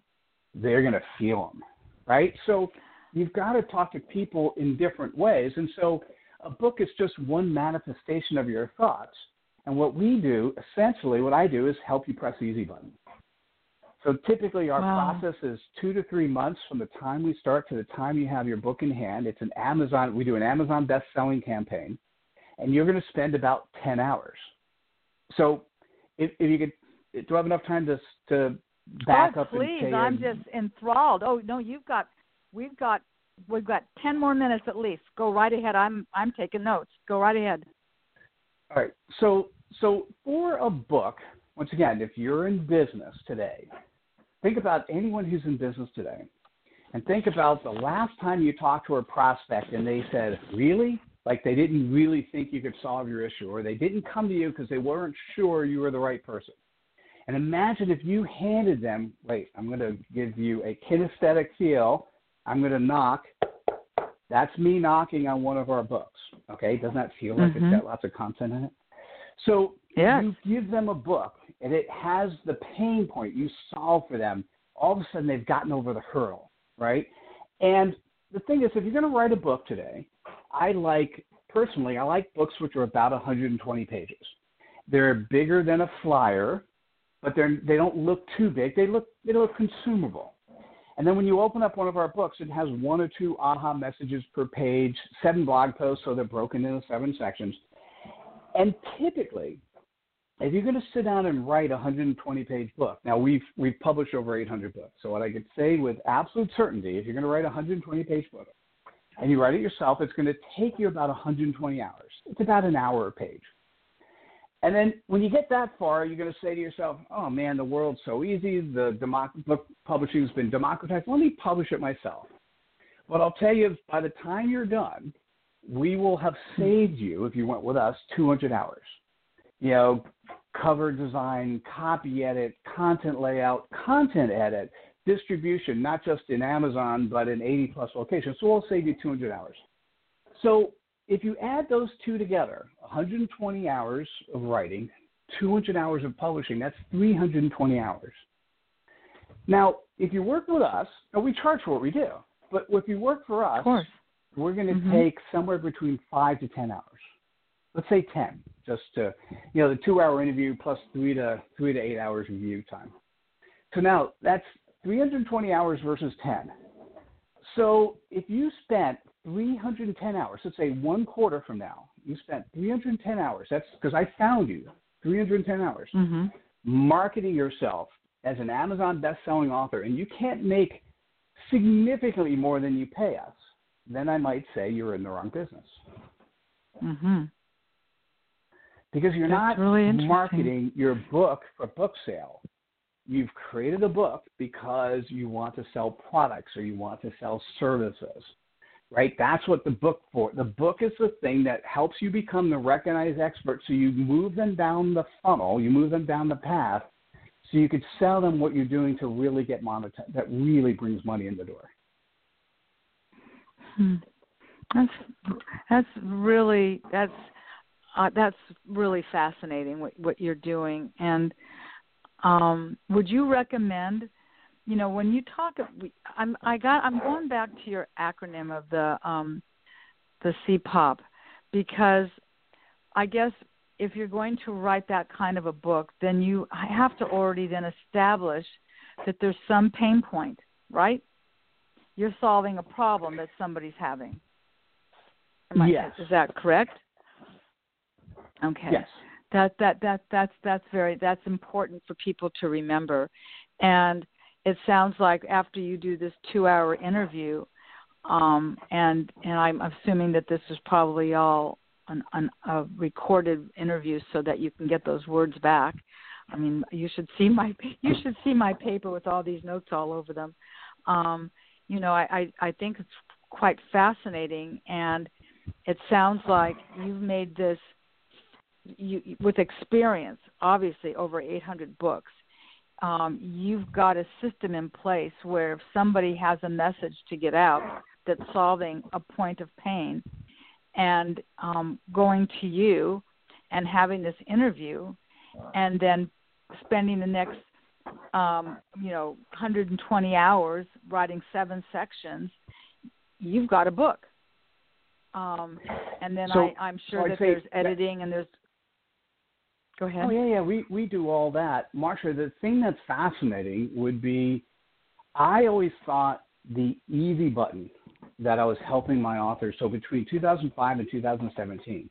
they're going to feel them, right? So you've got to talk to people in different ways, and so a book is just one manifestation of your thoughts. And what we do, essentially, what I do is help you press the easy button. So typically, our
Wow.
process is two to three months from the time we start to the time you have your book in hand. It's an Amazon. We do an Amazon best-selling campaign, and you're going to spend about ten hours. So, if, if you could, do I have enough time to to back
oh,
up
please!
and?
I'm just enthralled. Oh no, you've got, we've got, we've got ten more minutes at least. Go right ahead. I'm I'm taking notes. Go right ahead.
All right. So so for a book, once again, if you're in business today, think about anyone who's in business today, and think about the last time you talked to a prospect and they said, "Really?" Like they didn't really think you could solve your issue, or they didn't come to you because they weren't sure you were the right person. And imagine if you handed them, wait, I'm going to give you a kinesthetic feel. I'm going to knock. That's me knocking on one of our books. Okay, doesn't that feel like
Mhm.
it's got lots of content in it? So
Yes.
you give them a book and it has the pain point you solve for them. All of a sudden they've gotten over the hurdle, right? And the thing is, if you're going to write a book today, I like personally, I like books which are about 120 pages. They're bigger than a flyer, but they're they don't look too big. They look they look consumable. And then when you open up one of our books, it has one or two aha messages per page, seven blog posts, so they're broken into seven sections. And typically, if you're going to sit down and write a 120 page book, now we've we've published over 800 books, so what I could say with absolute certainty, if you're going to write a 120 page book, and you write it yourself, it's going to take you about 120 hours. It's about an hour a page. And then when you get that far, you're going to say to yourself, "Oh man, the world's so easy. The democ- book publishing has been democratized. Let me publish it myself." But I'll tell you, by the time you're done, we will have saved you, if you went with us, 200 hours. You know, cover design, copy edit, content layout, content edit, distribution, not just in Amazon, but in 80 plus locations. So we'll save you 200 hours. So if you add those two together, 120 hours of writing 200 hours of publishing. That's 320 hours. Now, if you work with us, we charge for what we do, but if you work for us, we're going to mm-hmm. take somewhere between five to 10 hours. Let's say 10, just to, you know, the two hour interview plus three to three to eight hours review time. So now that's 320 hours versus 10. So if you spent 310 hours, let's say one quarter from now, you spent 310 hours. That's because I found you 310 hours
mm-hmm.
marketing yourself as an Amazon best-selling author, and you can't make significantly more than you pay us. Then I might say you're in the wrong business.
Mm-hmm.
Because you're
That's
not
really
marketing your book for book sale. You've created a book because you want to sell products or you want to sell services right? That's what the book for. The book is the thing that helps you become the recognized expert. So you move them down the funnel, you move them down the path, so you could sell them what you're doing to really get monetized. That really brings money in the door.
Hmm. That's that's really that's uh, that's really fascinating what what you're doing. And um, would you recommend? you know when you talk i'm i got i'm going back to your acronym of the um the cpop because i guess if you're going to write that kind of a book then you have to already then establish that there's some pain point right you're solving a problem that somebody's having.
Yes.
is that correct? Okay.
Yes.
That that that that's that's very that's important for people to remember. And it sounds like after you do this two hour interview um and and i'm assuming that this is probably all an, an a recorded interview so that you can get those words back. I mean you should see my [laughs] you should see my paper with all these notes all over them. Um you know i i, I think it's quite fascinating and it sounds like you've made this you with experience obviously over 800 books um, you've got a system in place where if somebody has a message to get out that's solving a point of pain and um, going to you and having this interview and then spending the next um, you know 120 hours writing seven sections you've got a book um, and then
so,
I, I'm sure
so
that there's editing and there's Go ahead.
Oh yeah, yeah. We we do all that, Marsha. The thing that's fascinating would be, I always thought the easy button that I was helping my authors. So between 2005 and 2017,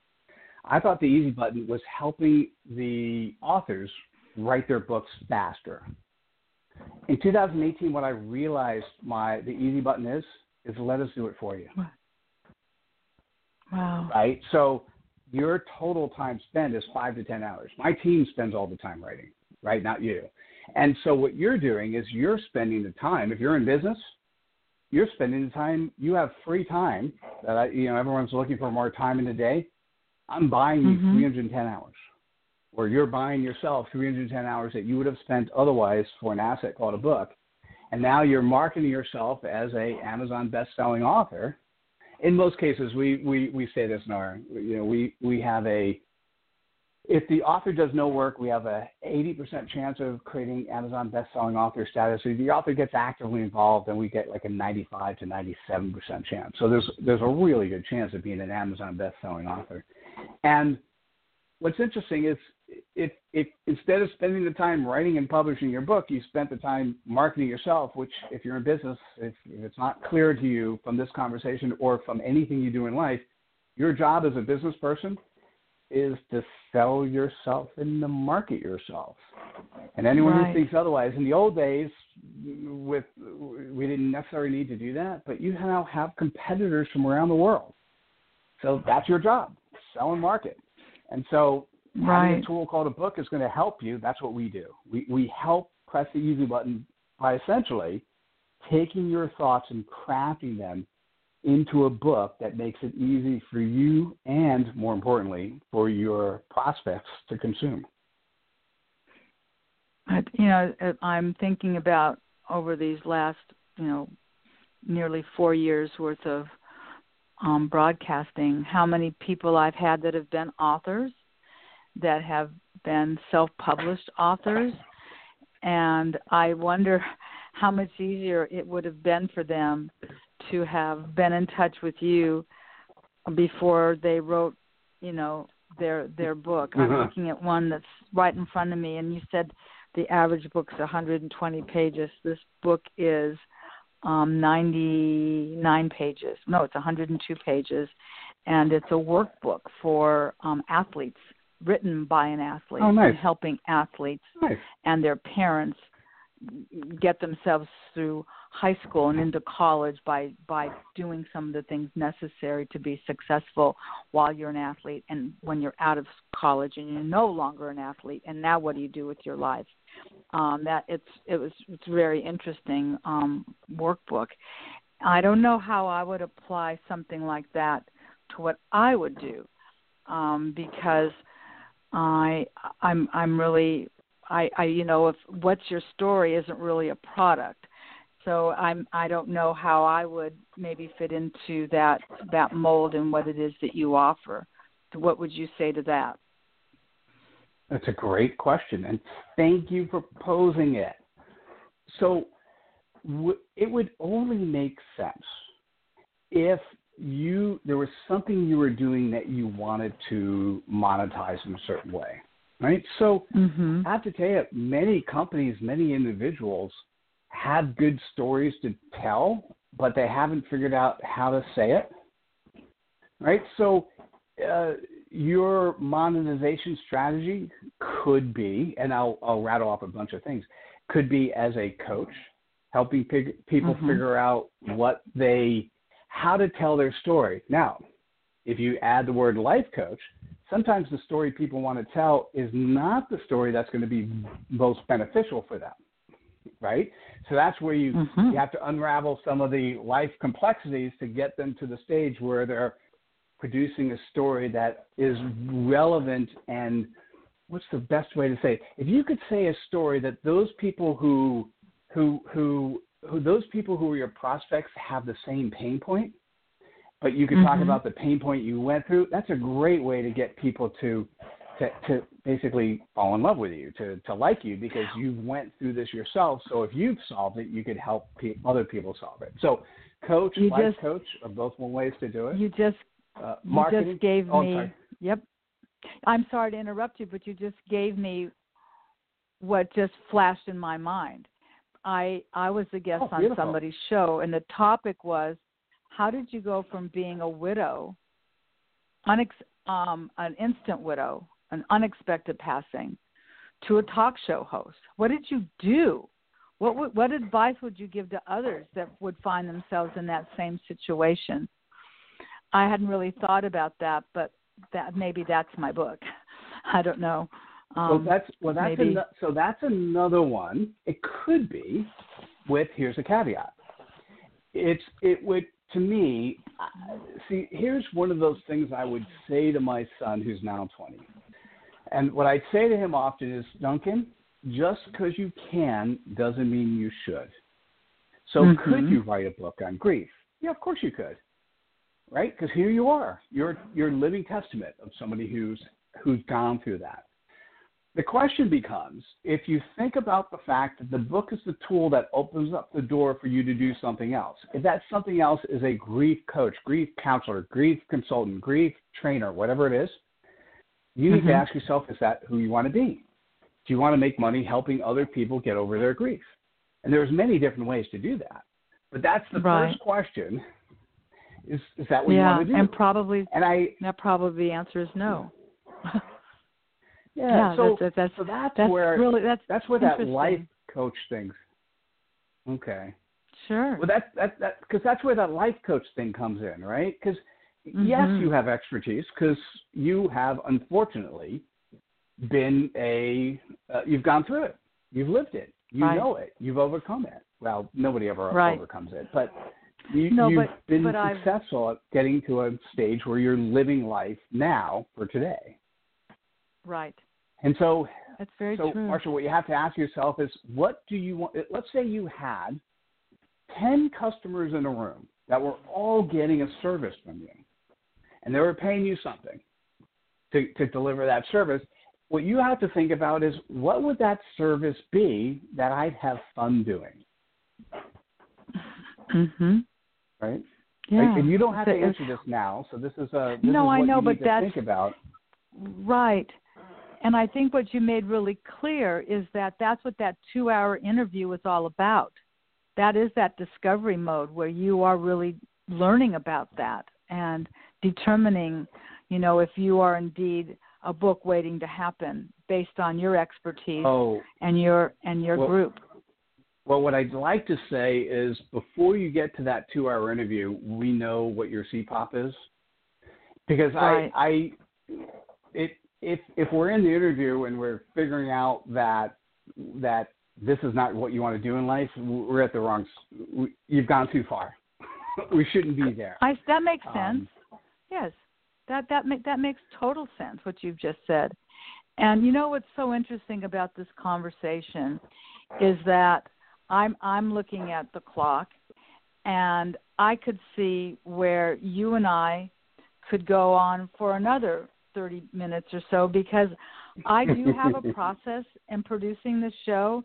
I thought the easy button was helping the authors write their books faster. In 2018, what I realized my the easy button is is let us do it for you.
Wow.
Right. So your total time spent is five to 10 hours. My team spends all the time writing, right? Not you. And so what you're doing is you're spending the time. If you're in business, you're spending the time. You have free time that I, you know everyone's looking for more time in the day. I'm buying you
mm-hmm.
310 hours, or you're buying yourself 310 hours that you would have spent otherwise for an asset called a book, and now you're marketing yourself as a Amazon best-selling author in most cases, we, we, we say this in our, you know, we, we have a, if the author does no work, we have a 80% chance of creating Amazon best-selling author status. If the author gets actively involved, then we get like a 95 to 97% chance. So there's there's a really good chance of being an Amazon best-selling author. And what's interesting is if if instead of spending the time writing and publishing your book, you spent the time marketing yourself, which if you're in business, if, if it's not clear to you from this conversation or from anything you do in life, your job as a business person is to sell yourself and to market yourself. And anyone
right.
who thinks otherwise, in the old days, with we didn't necessarily need to do that, but you now have competitors from around the world. So that's your job, sell and market. And so
right.
having a tool called a book is going to help you. That's what we do. We we help press the easy button by essentially taking your thoughts and crafting them into a book that makes it easy for you and more importantly for your prospects to consume.
You know, I'm thinking about over these last, you know, nearly 4 years worth of um, broadcasting, how many people I've had that have been authors that have been self-published authors, and I wonder how much easier it would have been for them to have been in touch with you before they wrote, you know, their their book.
Uh-huh.
I'm looking at one that's right in front of me, and you said the average book's 120 pages. This book is um, 99 pages. No, it's 102 pages, and it's a workbook for um, athletes, written by an athlete,
Oh, nice.
and helping athletes
Nice.
and their parents get themselves through high school and into college by by doing some of the things necessary to be successful while you're an athlete and when you're out of college and you're no longer an athlete and now what do you do with your life um that it's it was it's a very interesting um workbook i don't know how i would apply something like that to what i would do um because i i'm i'm really I, I you know if what's your story isn't really a product. So i'm i don't know how i would maybe fit into that that mold and what it is that you offer. What would you say to that?
That's a great question, and thank you for posing it. So, w- it would only make sense if you there was something you were doing that you wanted to monetize in a certain way, right? So,
mhm
I have to tell you, many companies, many individuals have good stories to tell, but they haven't figured out how to say it. Right? So, uh, your monetization strategy could be, and I'll, I'll rattle off a bunch of things, could be as a coach, helping pig, people
Mhm.
figure out what they, how to tell their story. Now, if you add the word life coach, sometimes the story people want to tell is not the story that's going to be most beneficial for them right so that's where you
Mhm.
you have to unravel some of the life complexities to get them to the stage where they're producing a story that is relevant and what's the best way to say it? if you could say a story that those people who who who who those people who are your prospects have the same pain point but you can talk
Mhm.
about the pain point you went through. That's a great way to get people to to, to basically fall in love with you, to to like you because you went through this yourself. So if you've solved it, you could help pe- other people solve it. So, coach,
You
life
just-
coach are both one ways to do it.
you just
uh,
you
marketing.
just gave
oh,
me
sorry.
yep i'm sorry to interrupt you but you just gave me what just flashed in my mind i i was a guest
Oh,
on somebody's show and the topic was how did you go from being a widow unex- um an instant widow an unexpected passing to a talk show host what did you do what would, what advice would you give to others that would find themselves in that same situation I hadn't really thought about that, but that maybe that's my book. [laughs] I don't know.
So
Um,
that's well, that's ano- so that's another one. It could be with here's a caveat. It's it would to me. See, here's one of those things I would say to my son who's now 20, and what I'd say to him often is, Duncan, just because you can doesn't mean you should. So
Mhm.
could you write a book on grief? Yeah, of course you could. Right? Because here you are. You're you're living testament of somebody who's who's gone through that. The question becomes if you think about the fact that the book is the tool that opens up the door for you to do something else. If that something else is a grief coach, grief counselor, grief consultant, grief trainer, whatever it is, you need to
Mhm.
ask yourself is that who you want to be? Do you want to make money helping other people get over their grief? And there's many different ways to do that. But that's the
Right.
first question. Is is that what
yeah,
you want to do?
and probably
and I
that probably the answer is no. [laughs]
yeah,
Yeah,
so
that's that's
so that's,
that's
where
really that's
that's where that life coach thing. Okay.
sure.
Well, that's that that because that's where that life coach thing comes in, right? Because yes,
Mhm.
you have expertise because you have unfortunately been a uh, you've gone through it, you've lived it, you
Right.
know it, you've overcome it. Well, nobody ever
Right.
overcomes it, but you,
No,
you've
but-
been
but I've-
successful at getting to a stage where you're living life now for today.
right.
And so
That's very
so,
true.
Marsha, what you have to ask yourself is, what do you want? Let's say you had ten customers in a room that were all getting a service from you, and they were paying you something to to deliver that service. what you have to think about is what would that service be that I'd have fun doing?
Mhm.
Right?
Yeah.
Like, and you don't have to answer this now. So this is a this
No,
is
I know, but
to
that's-
think about.
Right. And I think what you made really clear is that that's what that two hour interview was all about. That is that discovery mode where you are really learning about that and determining, you know, if you are indeed a book waiting to happen based on your expertise
Oh,
and your and your
Well,
group.
well, what I'd like to say is before you get to that two-hour interview, we know what your CPOP is, because
Right.
I, I, it, if if we're in the interview and we're figuring out that that this is not what you want to do in life, we're at the wrong. we- You've gone too far. [laughs] we shouldn't be there.
I that makes
Um,
sense. Yes, that that make, that makes total sense what you've just said. And you know what's so interesting about this conversation is that I'm I'm looking at the clock, and I could see where you and I could go on for another 30 minutes or so because I do have a [laughs] process in producing this show,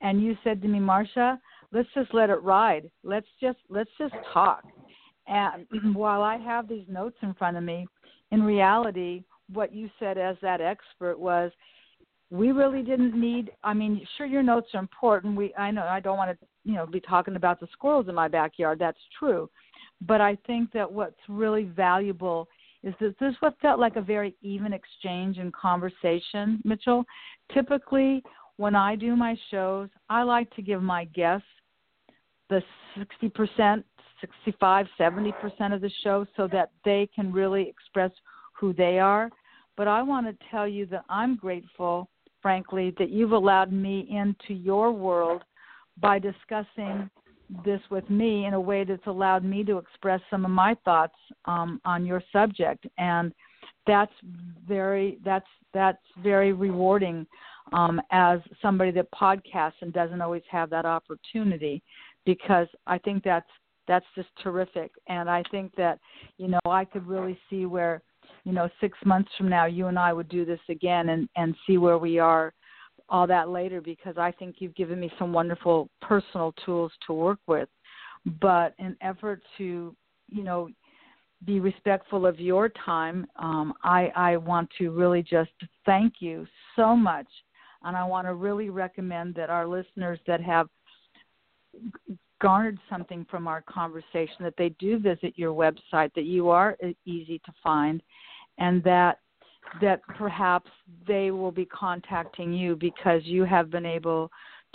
and you said to me, Marsha, let's just let it ride. Let's just let's just talk. And [clears throat] while I have these notes in front of me, in reality, what you said as that expert was we really didn't need I mean, sure your notes are important. We I know I don't want to, you know, be talking about the squirrels in my backyard. That's true. But I think that what's really valuable is that this what felt like a very even exchange and conversation, Mitchell. Typically when I do my shows, I like to give my guests the 60%, 65, 70% of the show so that they can really express who they are. But I want to tell you that I'm grateful, frankly, that you've allowed me into your world by discussing this with me in a way that's allowed me to express some of my thoughts um, on your subject, and that's very that's that's very rewarding um, as somebody that podcasts and doesn't always have that opportunity, because I think that's that's just terrific, and I think that you know I could really see where you know six months from now you and I would do this again and and see where we are all that later because I think you've given me some wonderful personal tools to work with. But in effort to, you know, be respectful of your time, um, I, I want to really just thank you so much. And I want to really recommend that our listeners that have garnered something from our conversation that they do visit your website, that you are easy to find, and that that perhaps they will be contacting you because you have been able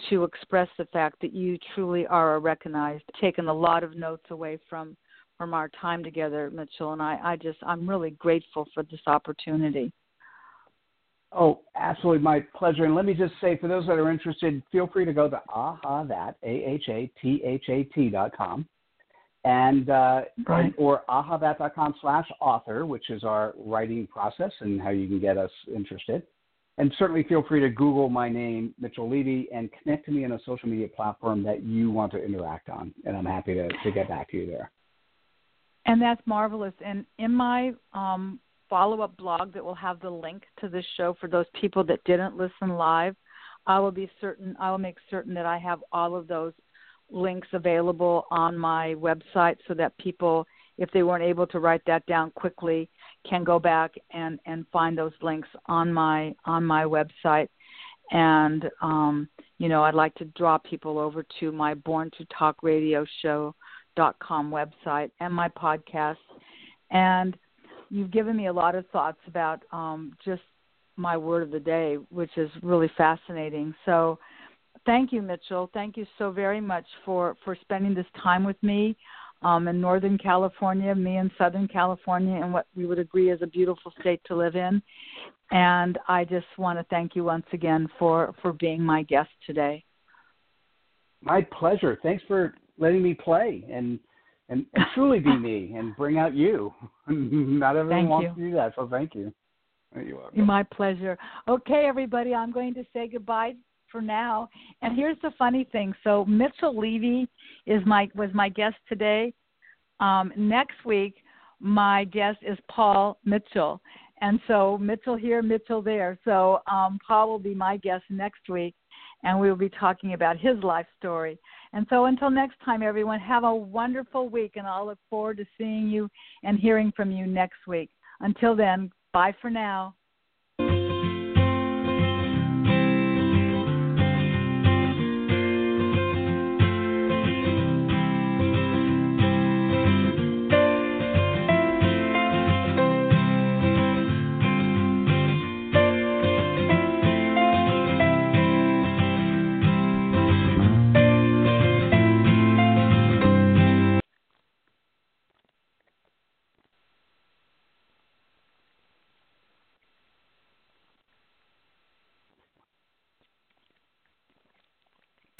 to express the fact that you truly are a recognized taken a lot of notes away from from our time together mitchell and i i just i'm really grateful for this opportunity
Oh, absolutely, my pleasure. And let me just say, for those that are interested, feel free to go to aha that a h a t h a t dot com, and uh,
Right.
and- or ahathat.com slash author, which is our writing process and how you can get us interested. And certainly feel free to Google my name, Mitchell Levy, and connect to me on a social media platform that you want to interact on. And I'm happy to, to get back to you there.
And that's marvelous. And in my um, follow up blog that will have the link to this show for those people that didn't listen live, I will be certain I will make certain that I have all of those links available on my website so that people if they weren't able to write that down quickly can go back and and find those links on my on my website. And um you know I'd like to draw people over to my born to talk radio show dot com website and my podcast. And you've given me a lot of thoughts about um just my word of the day which is really fascinating. So thank you mitchell thank you so very much for for spending this time with me um, in Northern California, me in Southern California, and what we would agree is a beautiful state to live in. And I just want to thank you once again for, for being my guest today.
My pleasure. Thanks for letting me play and and, and truly be me [laughs] and bring out you. [laughs] Not everyone
Thank
wants
you.
to do that, so thank you.
My pleasure. Okay, everybody, I'm going to say goodbye for now. And here's the funny thing. So Mitchell Levy is my was my guest today. Um, next week, my guest is Paul Mitchell, And so Mitchell here, Mitchell there. So um, Paul will be my guest next week, and we will be talking about his life story. And so until next time, everyone, have a wonderful week, and I'll look forward to seeing you and hearing from you next week. Until then, bye for now.